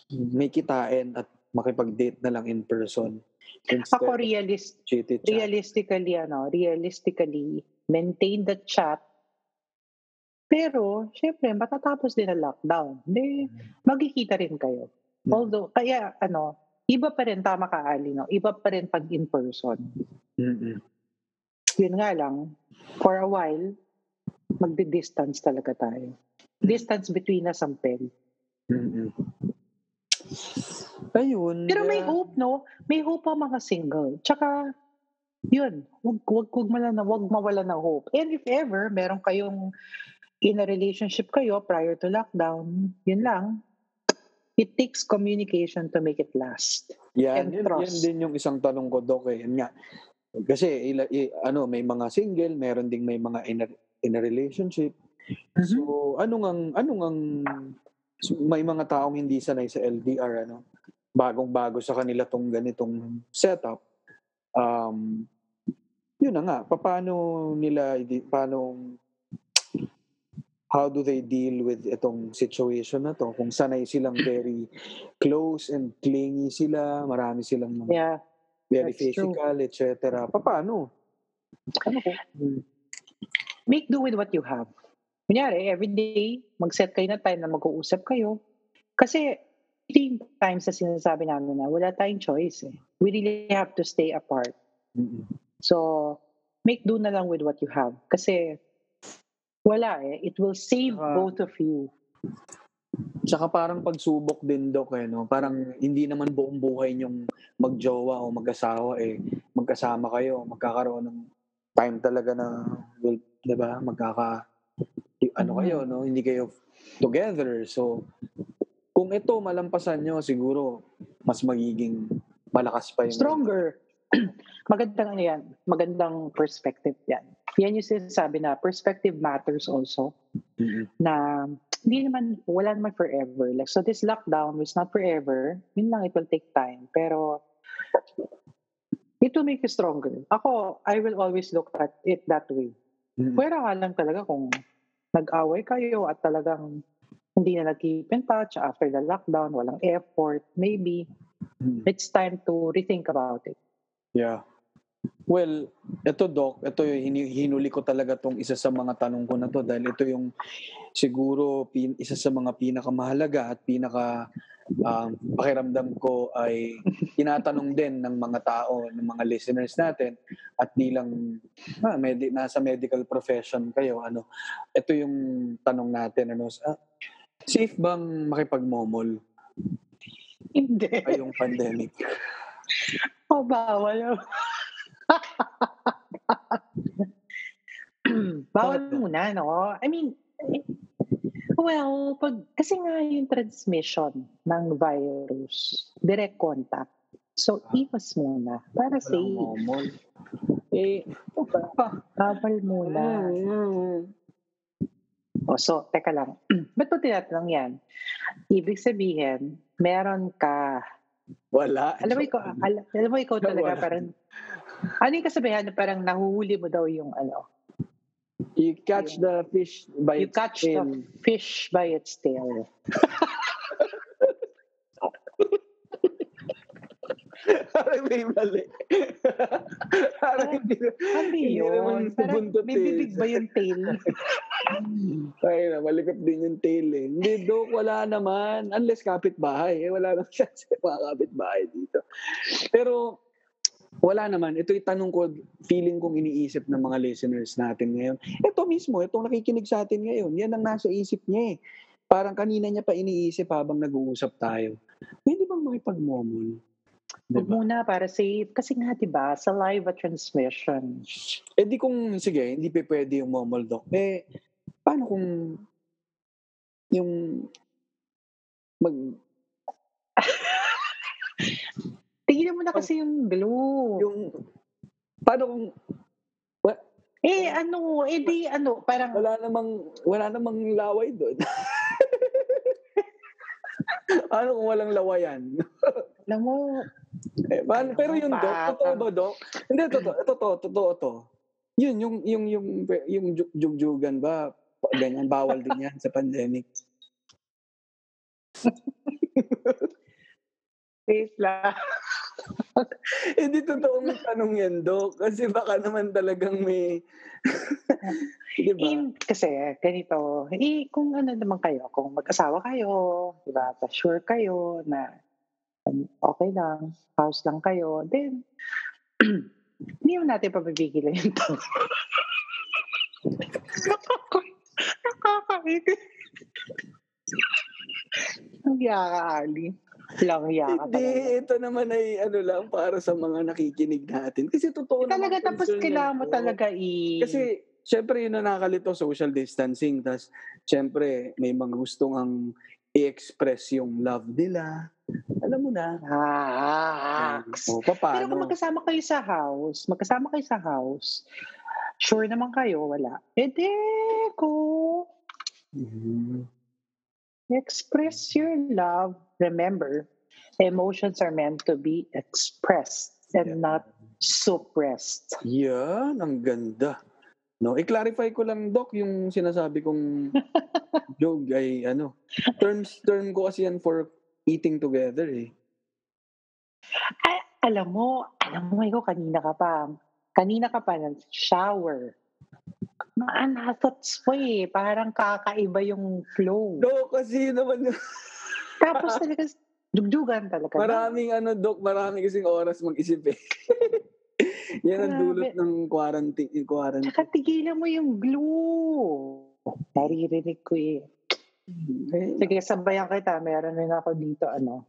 may kitain at makipag-date na lang in person. Instead Ako realist, realistically, ano, realistically, maintain the chat. Pero, syempre, matatapos din ang lockdown. Hindi, magkikita rin kayo. Hmm. Although, kaya, ano, iba pa rin, tama ka, Ali, no? Iba pa rin pag in person. Mm-mm. Yun nga lang, for a while, magdi-distance talaga tayo. Distance between us ang pen. Mm-mm. Ayun. Pero may hope, no? May hope ang mga single. Tsaka, yun, wag, wag, wag, mala na, wag mawala ng hope. And if ever, meron kayong in a relationship kayo prior to lockdown, yun lang. It takes communication to make it last. Yan, and yun, trust. yan din yung isang tanong ko, Doc. Eh. Yan nga. Kasi ila, i- ano, may mga single, meron ding may mga in a, in a relationship. So, ano ngang, ano ngang, so, may mga taong hindi sanay sa LDR, ano, bagong-bago sa kanila tong ganitong setup. Um, yun na nga, paano nila, paano, how do they deal with itong situation na to? Kung sanay silang very close and clingy sila, marami silang mga Yeah. very that's true. physical, etc. Paano? Ano ko? Make do with what you have. Kunyari, every day, mag-set kayo na time na mag-uusap kayo. Kasi, times na sinasabi namin na wala tayong choice eh. We really have to stay apart. So, make do na lang with what you have. Kasi, wala eh. It will save Saka- both of you. Tsaka parang pagsubok din, Dok, eh, no? Parang hindi naman buong buhay yung magjowa o mag-asawa, eh. Magkasama kayo, magkakaroon ng time talaga na, well, di ba, magkaka, ano kayo, no? Hindi kayo together. So, kung ito malampasan nyo, siguro, mas magiging malakas pa yung... Stronger. *clears throat* Magandang ano yan. Magandang perspective yan. Yan yung sinasabi na perspective matters also. Mm-mm. Na hindi naman, wala naman forever. Like, so this lockdown is not forever. Yun lang, it will take time. Pero, it will make you stronger. Ako, I will always look at it that way. Mm-mm. Pwera nga lang talaga kung nag-away kayo at talagang hindi na nag-keep in touch after the lockdown, walang effort, maybe it's time to rethink about it. Yeah. Well, ito Doc, ito yung hinuli ko talaga tong isa sa mga tanong ko na to dahil ito yung siguro pin, isa sa mga pinakamahalaga at pinaka um, pakiramdam ko ay tinatanong din ng mga tao, ng mga listeners natin at bilang ah, medi- nasa medical profession kayo, ano, ito yung tanong natin, ano, ah, safe bang makipagmomol Hindi. ngayong pandemic? *laughs* Oh, bawal. *laughs* bawal Bakit? muna, no? I mean, well, pag, kasi nga yung transmission ng virus, direct contact. So, iwas muna para Walang safe. Eh, Bawal muna. O, so, teka lang. *clears throat* Ba't mo tinatanong yan? Ibig sabihin, meron ka wala. Alam mo, ikaw, al- alam mo, ikaw talaga Wala. parang, ano yung kasabihan na parang nahuhuli mo daw yung ano, You catch the fish by you its catch tail. the fish by its tail. Parang may mali. *laughs* Parang hindi, Ano hindi naman yun? Parang may eh. bibig ba yung tail? *laughs* Ay na, malikot din yung tail eh. Hindi, Dok, wala naman. Unless kapitbahay. Eh, wala nang chance yung mga kapitbahay dito. Pero, wala naman. Ito yung tanong ko, feeling kong iniisip ng mga listeners natin ngayon. Ito mismo, itong nakikinig sa atin ngayon, yan ang nasa isip niya eh. Parang kanina niya pa iniisip habang nag-uusap tayo. Pwede bang makipagmomol? Huwag Diba? muna para safe. Kasi nga, di ba, sa live transmission. Eh di kung, sige, hindi pa pwede yung momol, Dok. Eh, paano kung yung mag, *laughs* Tingnan mo na kasi yung blue. yung, paano kung Eh, ano, eh di, ano, parang, wala namang, wala namang laway doon? paano *laughs* kung walang lawayan? alam mo, *laughs* Eh, paano, pero yung Dok, totoo ba, Dok? Hindi, totoo, totoo, totoo to. Yun, yung, yung, yung, yung juk- jugjugan ba, ganyan, bawal din yan sa pandemic. *laughs* wait lang. Hindi totoong tanong yan, Dok. Kasi baka naman talagang may... Di ba? In, kasi, ganito, eh, kung ano naman kayo, kung mag-asawa kayo, di ba, sure kayo na um, okay lang, house lang kayo, then, hindi mo natin pabibigilan yung tao. Nakakainis. Ang yaka, Ali. Lang yaka Hindi, talaga. ito naman ay ano lang para sa mga nakikinig natin. Kasi totoo naman. Talaga, tapos kailangan mo talaga i... Kasi, syempre, yun ang nakalito, social distancing. Tapos, syempre, may mga gustong ang i-express yung love nila. Alam mo na. Ah, O, Pero kung paano? magkasama kayo sa house, magkasama kayo sa house, sure naman kayo, wala. Eh, de, ko, Mhm. Express your love. Remember, emotions are meant to be expressed and Yeah. not suppressed. Yan, ang ganda. No, i-clarify ko lang doc yung sinasabi kong *laughs* joke ay ano. Terms term ko kasi yan for eating together eh. Ay, alam mo, alam mo, ikaw kanina ka pa, kanina ka pa ng shower. Mga thoughts mo eh, parang kakaiba yung flow. No, kasi naman Tapos talaga, Dugdugan talaga. Maraming ano, Dok, marami kasing oras mag-isip eh. *laughs* Yan ang dulot ng quarantine. Quarantine. Tsaka tigilan mo yung glue. Naririnig ko eh. Eh, Sige, sabayan kita. Meron rin ako dito, ano.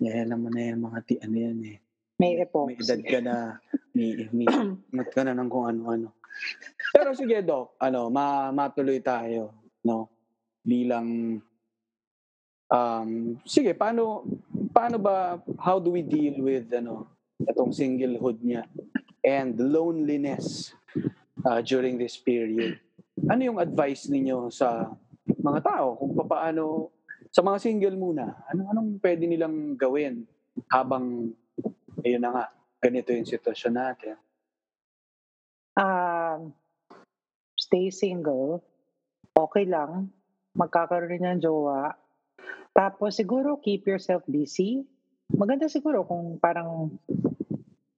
yeah, alam mo na yan, mga ti, ano yan eh. May epoxy. May edad ka na, may, may, *clears throat* mat ka na ng kung ano-ano. Pero sige, Doc, ano, ma, matuloy tayo, no? Bilang, um, sige, paano, paano ba, how do we deal with, ano, itong singlehood niya and loneliness uh, during this period? Ano yung advice ninyo sa mga tao kung paano, sa mga single muna, ano anong pwede nilang gawin habang ayun na nga, ganito yung sitwasyon natin. Um, stay single. Okay lang. Magkakaroon ng jowa. Tapos siguro keep yourself busy. Maganda siguro kung parang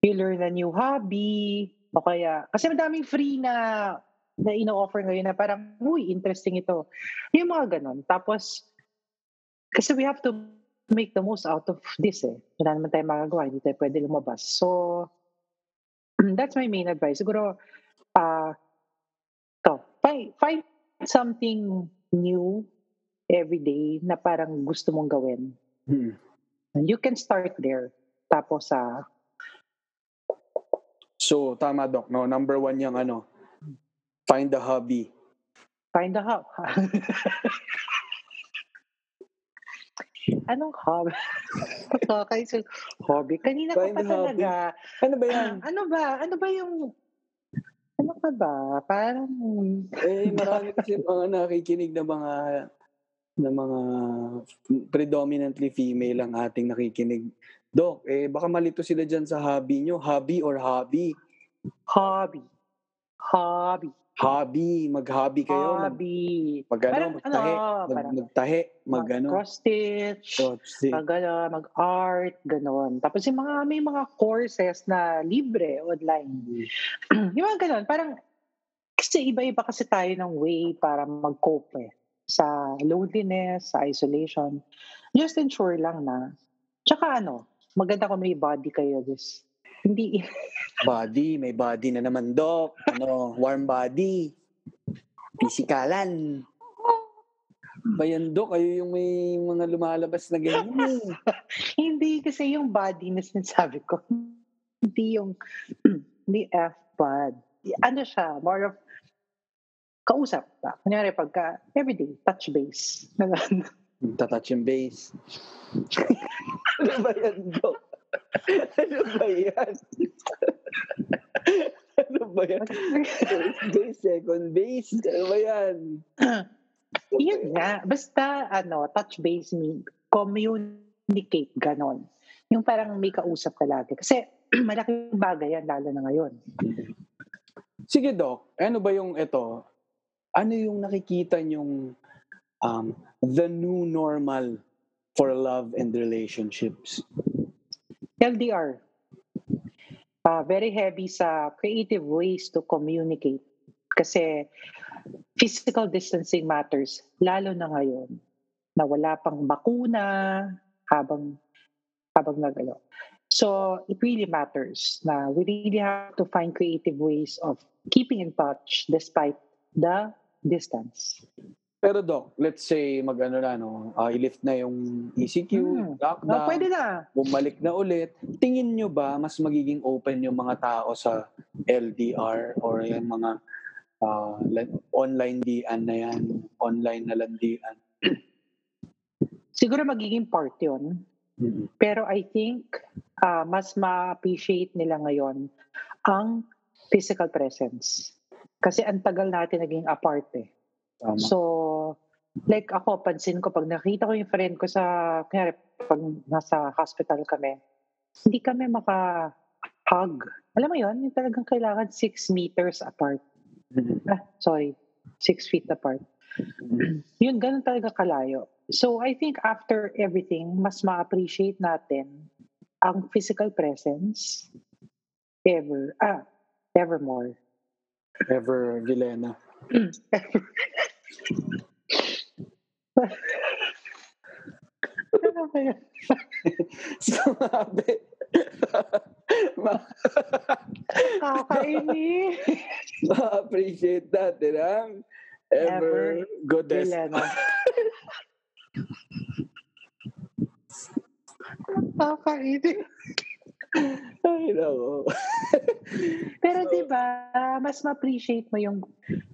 you learn a new hobby o kaya kasi madaming free na na ino-offer ngayon na parang, uy, interesting ito. Yung mga ganon. Tapos, kasi we have to make the most out of this eh. Wala naman tayo magagawa. Hindi tayo pwede lumabas. So, *clears throat* that's my main advice. Siguro, uh, find, find something new every day na parang gusto mong gawin. Hmm. And you can start there. Tapos, ah, So, tama, Doc. No? Number one yung ano, find a hobby. find a hub. *laughs* Anong hobby? so, *laughs* hobby. Kanina ko pa hobby. talaga. Ano ba yan? ano ba? Ano ba yung... Ka ba? Parang... eh, *laughs* marami kasi mga nakikinig na mga na mga predominantly female ang ating nakikinig. Doc, eh baka malito sila dyan sa hobby nyo. Hobby or hobby? Hobby. Hobby. Hobby. Mag-hobby kayo. Mag, Hobby. mag, ano, Parang, magtahe. ano, Mag, magtahe. Mag, ano. Cross-stitch. Mag, ano, mag-art, ganon. Tapos yung mga, may mga courses na libre online. *clears throat* yung mga ganon, parang, kasi iba-iba kasi tayo ng way para mag-cope eh. Sa loneliness, sa isolation. Just ensure lang na, tsaka ano, maganda kung may body kayo. Just, hindi, *laughs* Body, may body na naman, Doc. Ano, warm body. Pisikalan. Bayan, Doc, kayo yung may mga lumalabas na ganyan eh. *laughs* hindi kasi yung body na sinasabi ko, hindi yung, *clears throat* hindi F-bod. Ano siya, more of, kausap ba? Kunyari, pagka, everyday, touch base. *laughs* Tatouch yung base. ano ba yan, Doc? *laughs* ano ba yan? *laughs* ano ba yan? *laughs* First base, second base. Ano ba yan? *clears throat* Yun nga. Basta, ano, touch base mean, communicate, ganon. Yung parang may kausap ka lagi. Kasi, *clears throat* malaking bagay yan, lalo na ngayon. Sige, Doc. Ano ba yung ito? Ano yung nakikita yung um, the new normal for love and relationships? LDR. Uh, very heavy sa creative ways to communicate. Kasi physical distancing matters, lalo na ngayon, na wala pang bakuna habang habang nagalo. So it really matters na we really have to find creative ways of keeping in touch despite the distance. Pero Doc, let's say mag-ano na, no, ah, i-lift na yung ECQ, Hmm. lockdown, No, pwede na. bumalik na ulit. Tingin nyo ba mas magiging open yung mga tao sa LDR or yung mga ah, like, online dian na yan, online na landian? Siguro magiging part yun. Mhm. Pero I think ah, mas ma-appreciate nila ngayon ang physical presence. Kasi ang tagal natin naging apart eh. Tama. So, like ako, pansin ko, pag nakita ko yung friend ko sa, kaya pag nasa hospital kami, hindi kami maka-hug. Alam mo yon yung talagang kailangan six meters apart. Mhm. Ah, sorry, six feet apart. Mhm. Yun, ganun talaga kalayo. So, I think after everything, mas ma-appreciate natin ang physical presence ever, ah, evermore. Ever Vilena. *clears throat* Sumabi. Ma- Kakainis. Ma-appreciate that, you know? Ever, goddess. Kakainis. Ay, nako. Pero 'di ba, mas ma-appreciate mo yung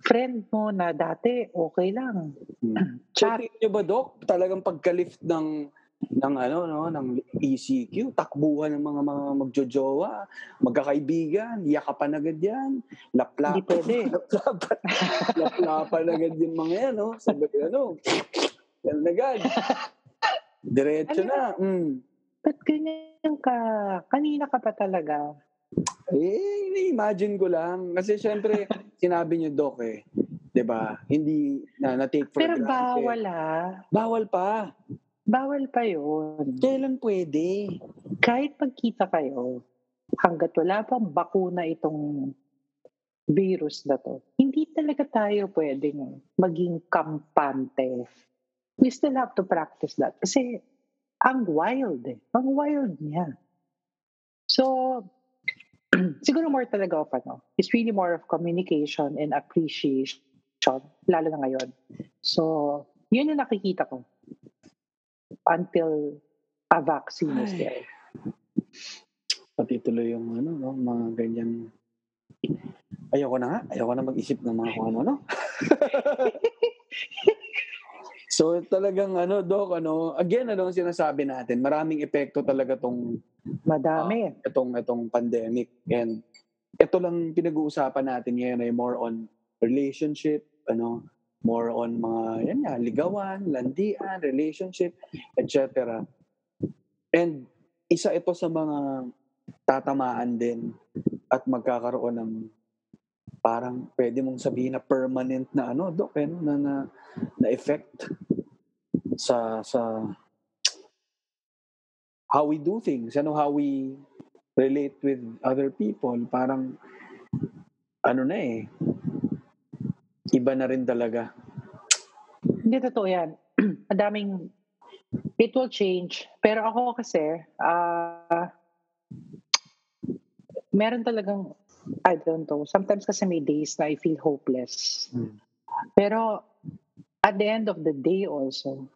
friend mo na dati okay lang. *clears throat* So, Chat. tingin nyo ba, Doc, talagang pagka-lift ng ng ano no ng ECQ takbuhan ng mga mga magjojowa magkakaibigan yakapan agad yan laplap Hindi pwede. *laughs* laplapan laplapan agad yung mga yan no sabi ano yan agad *laughs* diretso Ano na mm. Ba't ganyan ka? Kanina ka pa talaga. Eh, imagine ko lang. Kasi syempre, *laughs* sinabi niyo, Doc, eh. 'di ba Hindi na na-take for Pero granted. bawal ah. Bawal pa. Bawal pa yun. Kailan pwede? Kahit pagkita kayo, hanggat wala pang bakuna itong virus na to, hindi talaga tayo pwedeng maging kampante. We still have to practice that. Kasi ang wild eh. Ang wild niya. So, *clears throat* siguro more talaga of ano, it's really more of communication and appreciation, lalo na ngayon. So, yun yung nakikita ko until a vaccine is there. Pati tuloy yung ano, no, mga ganyan. Ayoko na nga. Ayoko na mag-isip ng mga kung ano, no? *laughs* so talagang ano, Doc, ano, again, ano ang sinasabi natin, maraming epekto talaga tong Madami. itong itong pandemic and ito lang pinag-uusapan natin ngayon ay more on relationship, ano, more on mga yan nga, ligawan, landian, relationship, etc. And isa ito sa mga tatamaan din at magkakaroon ng parang pwede mong sabihin na permanent na ano, Dok, eh, na, na, na effect sa sa how we do things, ano, how we relate with other people. Parang, ano na eh, iba na rin talaga. Hindi totoo yan. *clears throat* Ang daming, it will change. Pero ako kasi, ah, meron talagang, I don't know, sometimes kasi may days na I feel hopeless. Hmm. Pero, at the end of the day also,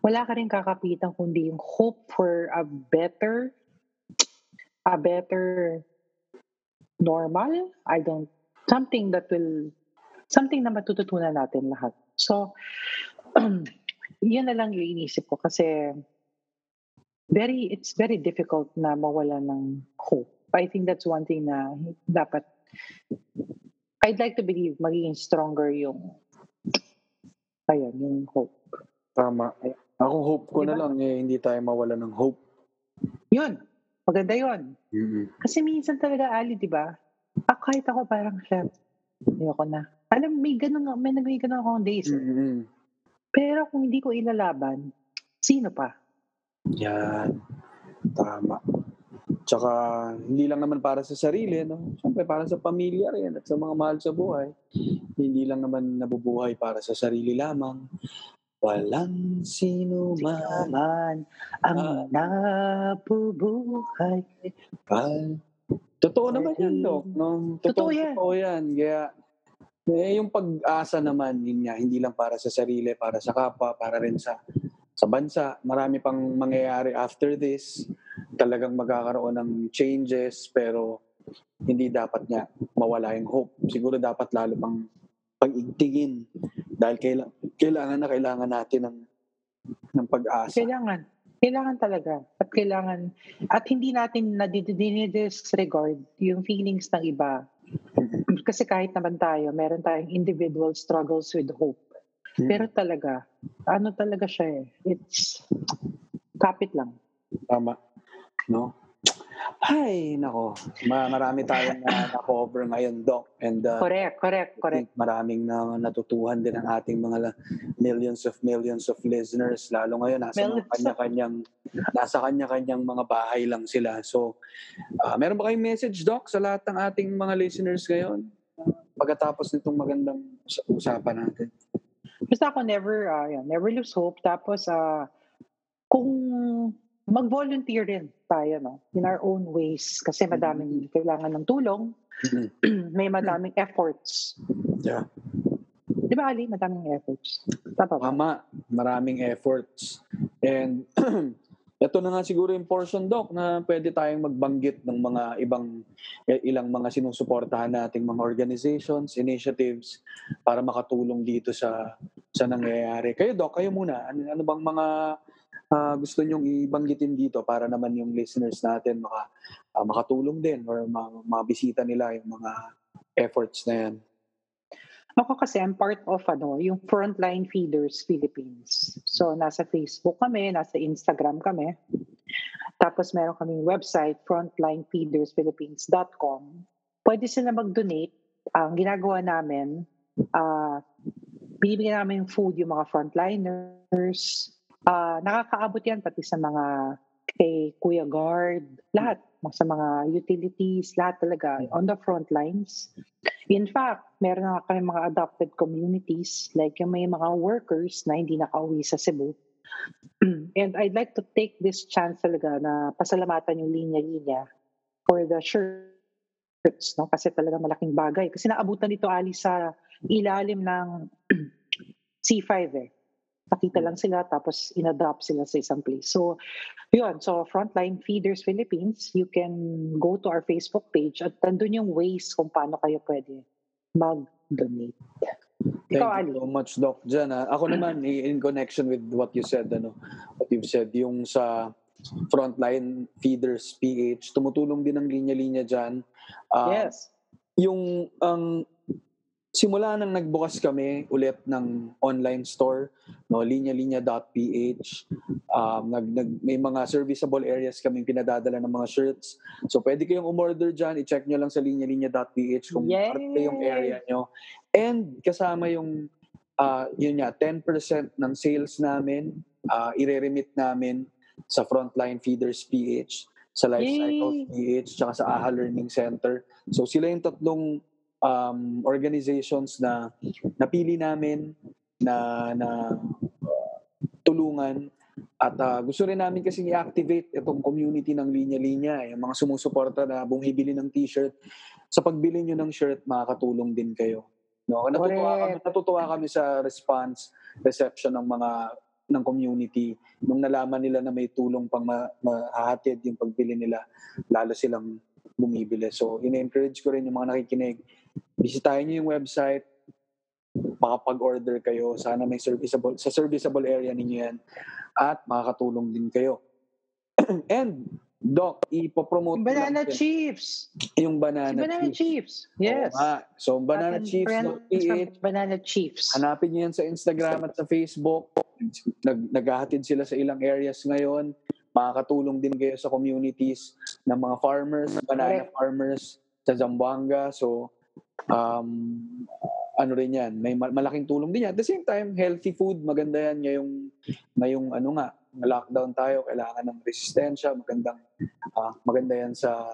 wala ka rin kakapitan kundi yung hope for a better, a better normal. I don't, something that will, something na matututunan natin lahat. So, *clears throat* yun na lang yung inisip ko kasi very, it's very difficult na mawala ng hope. I think that's one thing na dapat, I'd like to believe magiging stronger yung, ayun, yung hope. Tama. Ako hope ko na Diba? lang eh, hindi tayo mawala ng hope. Yun, maganda yun. Kasi minsan talaga, Ali, di ba? Ah, kahit ako parang, chef, ayoko na. Alam, may ganun, may nagay ganun akong days. eh. Mm-mm. Pero kung hindi ko ilalaban, sino pa? Yan. Tama. Tsaka, hindi lang naman para sa sarili, no? Siyempre, para sa pamilya rin at sa mga mahal sa buhay. Hindi lang naman nabubuhay para sa sarili lamang. Walang sino man ang nabubuhay. Pal. Totoo naman yan, Dok. No? Totoo Totoo, yan. Totoo yan. Kaya, eh, yung pag-asa naman, yun nga, hindi lang para sa sarili, para sa kapwa, para rin sa sa bansa. Marami pang mangyayari after this. Talagang magkakaroon ng changes, pero hindi dapat nga mawala yung hope. Siguro dapat lalo pang pag-igtingin dahil kailangan, kailangan na kailangan natin ng ng pag-asa. Kailangan. Kailangan talaga. At kailangan, at hindi natin nadidisregard yung feelings ng iba. Kasi kahit naman tayo, meron tayong individual struggles with hope. Hmm. Pero talaga, ano talaga siya eh. It's, kapit lang. Tama. No? Ay, nako. Ma- marami tayong na, *laughs* na-cover ngayon, Doc. And uh, Correct, correct, correct. maraming na natutuhan din ang ating mga millions of millions of listeners. Lalo ngayon, nasa Millions kanya-kanyang, nasa kanya-kanyang mga bahay lang sila. So, ah, meron ba kayong message, Doc, sa lahat ng ating mga listeners ngayon? Pagkatapos nitong magandang us- usapan natin. Basta ako never, uh, yeah, never lose hope. Tapos, uh, kung mag-volunteer rin tayo, no? In our own ways. Kasi madaming kailangan ng tulong. *clears throat* May madaming efforts. Yeah. Di ba, Ali? Madaming efforts. Tama ba? Tama, maraming efforts. And *clears throat* ito na nga siguro yung portion, Doc, na pwede tayong magbanggit ng mga ibang, eh, ilang mga sinusuportahan nating mga organizations, initiatives para makatulong dito sa sa nangyayari. Kayo, Doc, kayo muna. Ano, ano bang mga ah, gusto nyong ibanggitin dito para naman yung listeners natin maka, ah, makatulong din or ma- mabisita nila yung mga efforts na yan? Ako kasi, I'm part of ano, yung Frontline Feeders Philippines. So, nasa Facebook kami, nasa Instagram kami. Tapos, meron kaming website, frontlinefeedersphilippines.com. Pwede sila mag-donate. Ang ginagawa namin, ah binibigyan namin food yung mga frontliners. Ah nakakaabot yan pati sa mga kay Kuya Guard, lahat sa mga utilities, lahat talaga on the front lines. In fact, meron na kami mga adopted communities like yung may mga workers na hindi nakauwi sa Cebu. *clears throat* And I'd like to take this chance talaga na pasalamatan yung linya-linya for the shirts, no? Kasi talaga malaking bagay. Kasi naabutan dito, Ali, sa ilalim ng *clears throat* C5 eh. Nakita lang sila tapos in-adopt sila sa isang place. So, yun. So, Frontline Feeders Philippines, you can go to our Facebook page at nandun yung ways kung paano kayo pwede mag-donate. Thank Ikaw, Ali. you so much, Doc. Diyan, ah. Ako naman, in connection with what you said, ano, what you've said, yung sa Frontline Feeders PH, tumutulong din ang linya-linya dyan. Ah, yes. Yung, ang, simula nang nagbukas kami ulit ng online store, no, linya-linya.ph, um, nag, nag, may mga serviceable areas kaming pinadadala ng mga shirts. So, pwede kayong umorder dyan, i-check nyo lang sa linya-linya.ph kung Yay! parte yung area nyo. And kasama yung, ah, yun nga, 10% ng sales namin, uh, ire-remit namin sa Frontline Feeders PH, sa Life! Cycles PH, tsaka sa AHA Learning Center. So sila yung tatlong um, organizations na napili namin na na uh, tulungan at uh, gusto rin namin kasi i-activate itong community ng linya-linya, eh, yung mga sumusuporta na bumibili ng t-shirt. Sa pagbili nyo ng shirt, makakatulong din kayo. No, natutuwa kami, natutuwa kami sa response, reception ng mga ng community nung nalaman nila na may tulong pang ma- mahahatid yung pagbili nila, lalo silang bumibili. So, ina-encourage ko rin yung mga nakikinig. Bisitahin niyo yung website, makapag-order kayo. Sana may serviceable, sa serviceable area ninyo yan. At makakatulong din kayo. *clears throat* And, Doc, ipopromote Banana Chiefs. yung Si Banana, Banana Chiefs. Chiefs. Yes. Oo nga. So, Banana no, from PH, Banana Chiefs. Hanapin niyo yan sa Instagram at sa Facebook. Nag, naghahatid sila sa ilang areas ngayon. Makakatulong din kayo sa communities ng mga farmers, banana Correct. farmers sa Zamboanga. So, um, ano rin yan, may ma- malaking tulong din yan. At the same time, healthy food, maganda yan ngayong, ngayong ano nga, lockdown tayo, kailangan ng resistensya, magandang, ah, maganda yan sa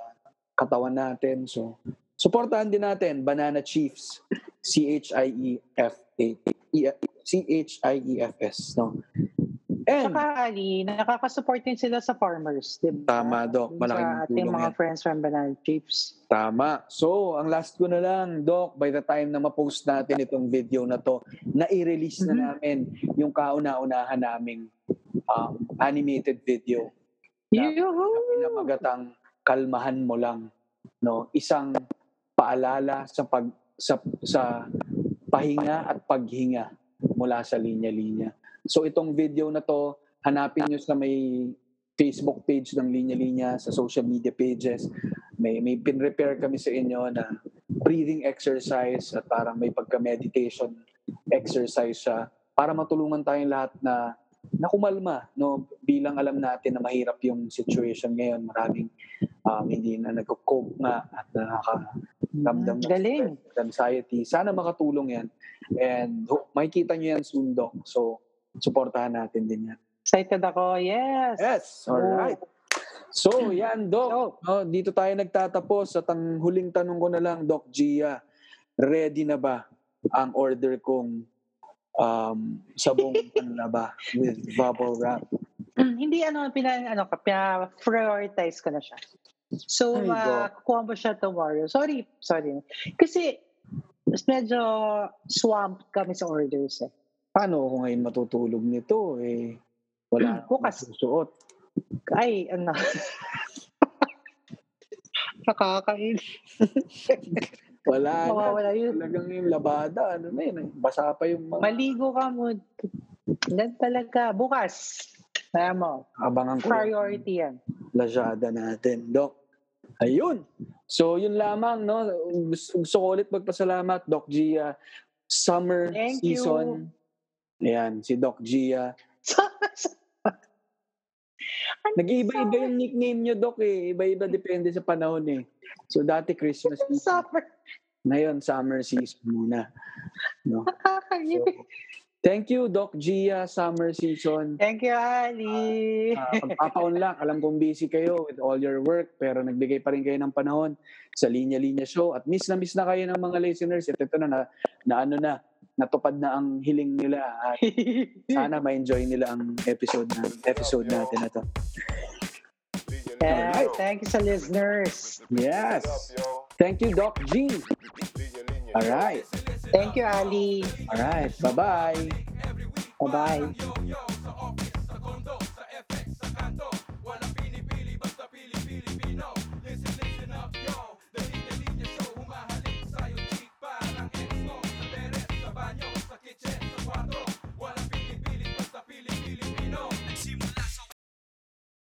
katawan natin. So, supportahan din natin, Banana Chiefs, C-H-I-E-F-A, E- C-H-I-E-F-S, no? And, Saka Ali, nakaka-support din sila sa farmers, di ba? Tama, Doc. Malaking sa ating mga yan. friends from Banana Chiefs. Tama. So, ang last ko na lang, Doc, by the time na ma-post natin itong video na to, na Mhm. namin yung kauna-unahan naming um, animated video na Yoo-hoo! pinamagatang kalmahan mo lang. No? Isang paalala sa pag sa, sa pahinga at paghinga mula sa linya-linya. So itong video na to, hanapin nyo sa may Facebook page ng Linya Linya, sa social media pages. May may pin-repair kami sa inyo na breathing exercise at parang may pagka-meditation exercise siya para matulungan tayong lahat na na kumalma no bilang alam natin na mahirap yung situation ngayon maraming um, hindi na nagko-cope nga at nakakaramdam ng Galing. anxiety sana makatulong yan and ho- makikita nyo yan soon Doc so suportahan natin din yan Excited ako. Yes. Yes, all right. So, yan, Doc. No, dito tayo nagtatapos. At ang huling tanong ko na lang, Doc Gia, ready na ba ang order kong um, sabong ano na ba with bubble wrap? hindi ano, pina, ano, prioritize ko na siya. So, Ay, uh, mo siya tomorrow. Sorry, sorry. Kasi, mas medyo swamped kami sa orders eh. Paano ako ngayon matutulog nito? Eh, wala Bukas. akong susuot. Ay, ano. *laughs* Nakakain. *laughs* Wala na. Mawawala yun. Talagang yung labada, ano na yun, eh, basa pa yung mga Maligo ka mo. Yan talaga. Bukas. Kaya mo. abangan ko. Priority yan. Lazada natin. Doc, ayun. So, yun lamang, no? Gusto, gusto ko ulit magpasalamat, Doc Gia. Summer Thank you. Ayan, si Doc Gia. *laughs* Nag-iiba-iba yung nickname nyo, Doc, eh. Iba-iba depende sa panahon, eh. So, dati Christmas season. Summer. Ngayon, summer season muna. No? So, thank you, Doc Gia, summer season. Thank you, Ali. Uh, pagpapaon lang, alam kong busy kayo with all your work, pero nagbigay pa rin kayo ng panahon sa Linya Linya Show. At miss na miss na kayo ng mga listeners. At ito na, na, na ano na, natupad na ang hiling nila. At *laughs* sana ma-enjoy nila ang episode na episode natin na to. Yeah, thank you sa listeners. Yes. Thank you, Doc G. All right. Thank you, Ali. All right. Bye-bye. Bye-bye.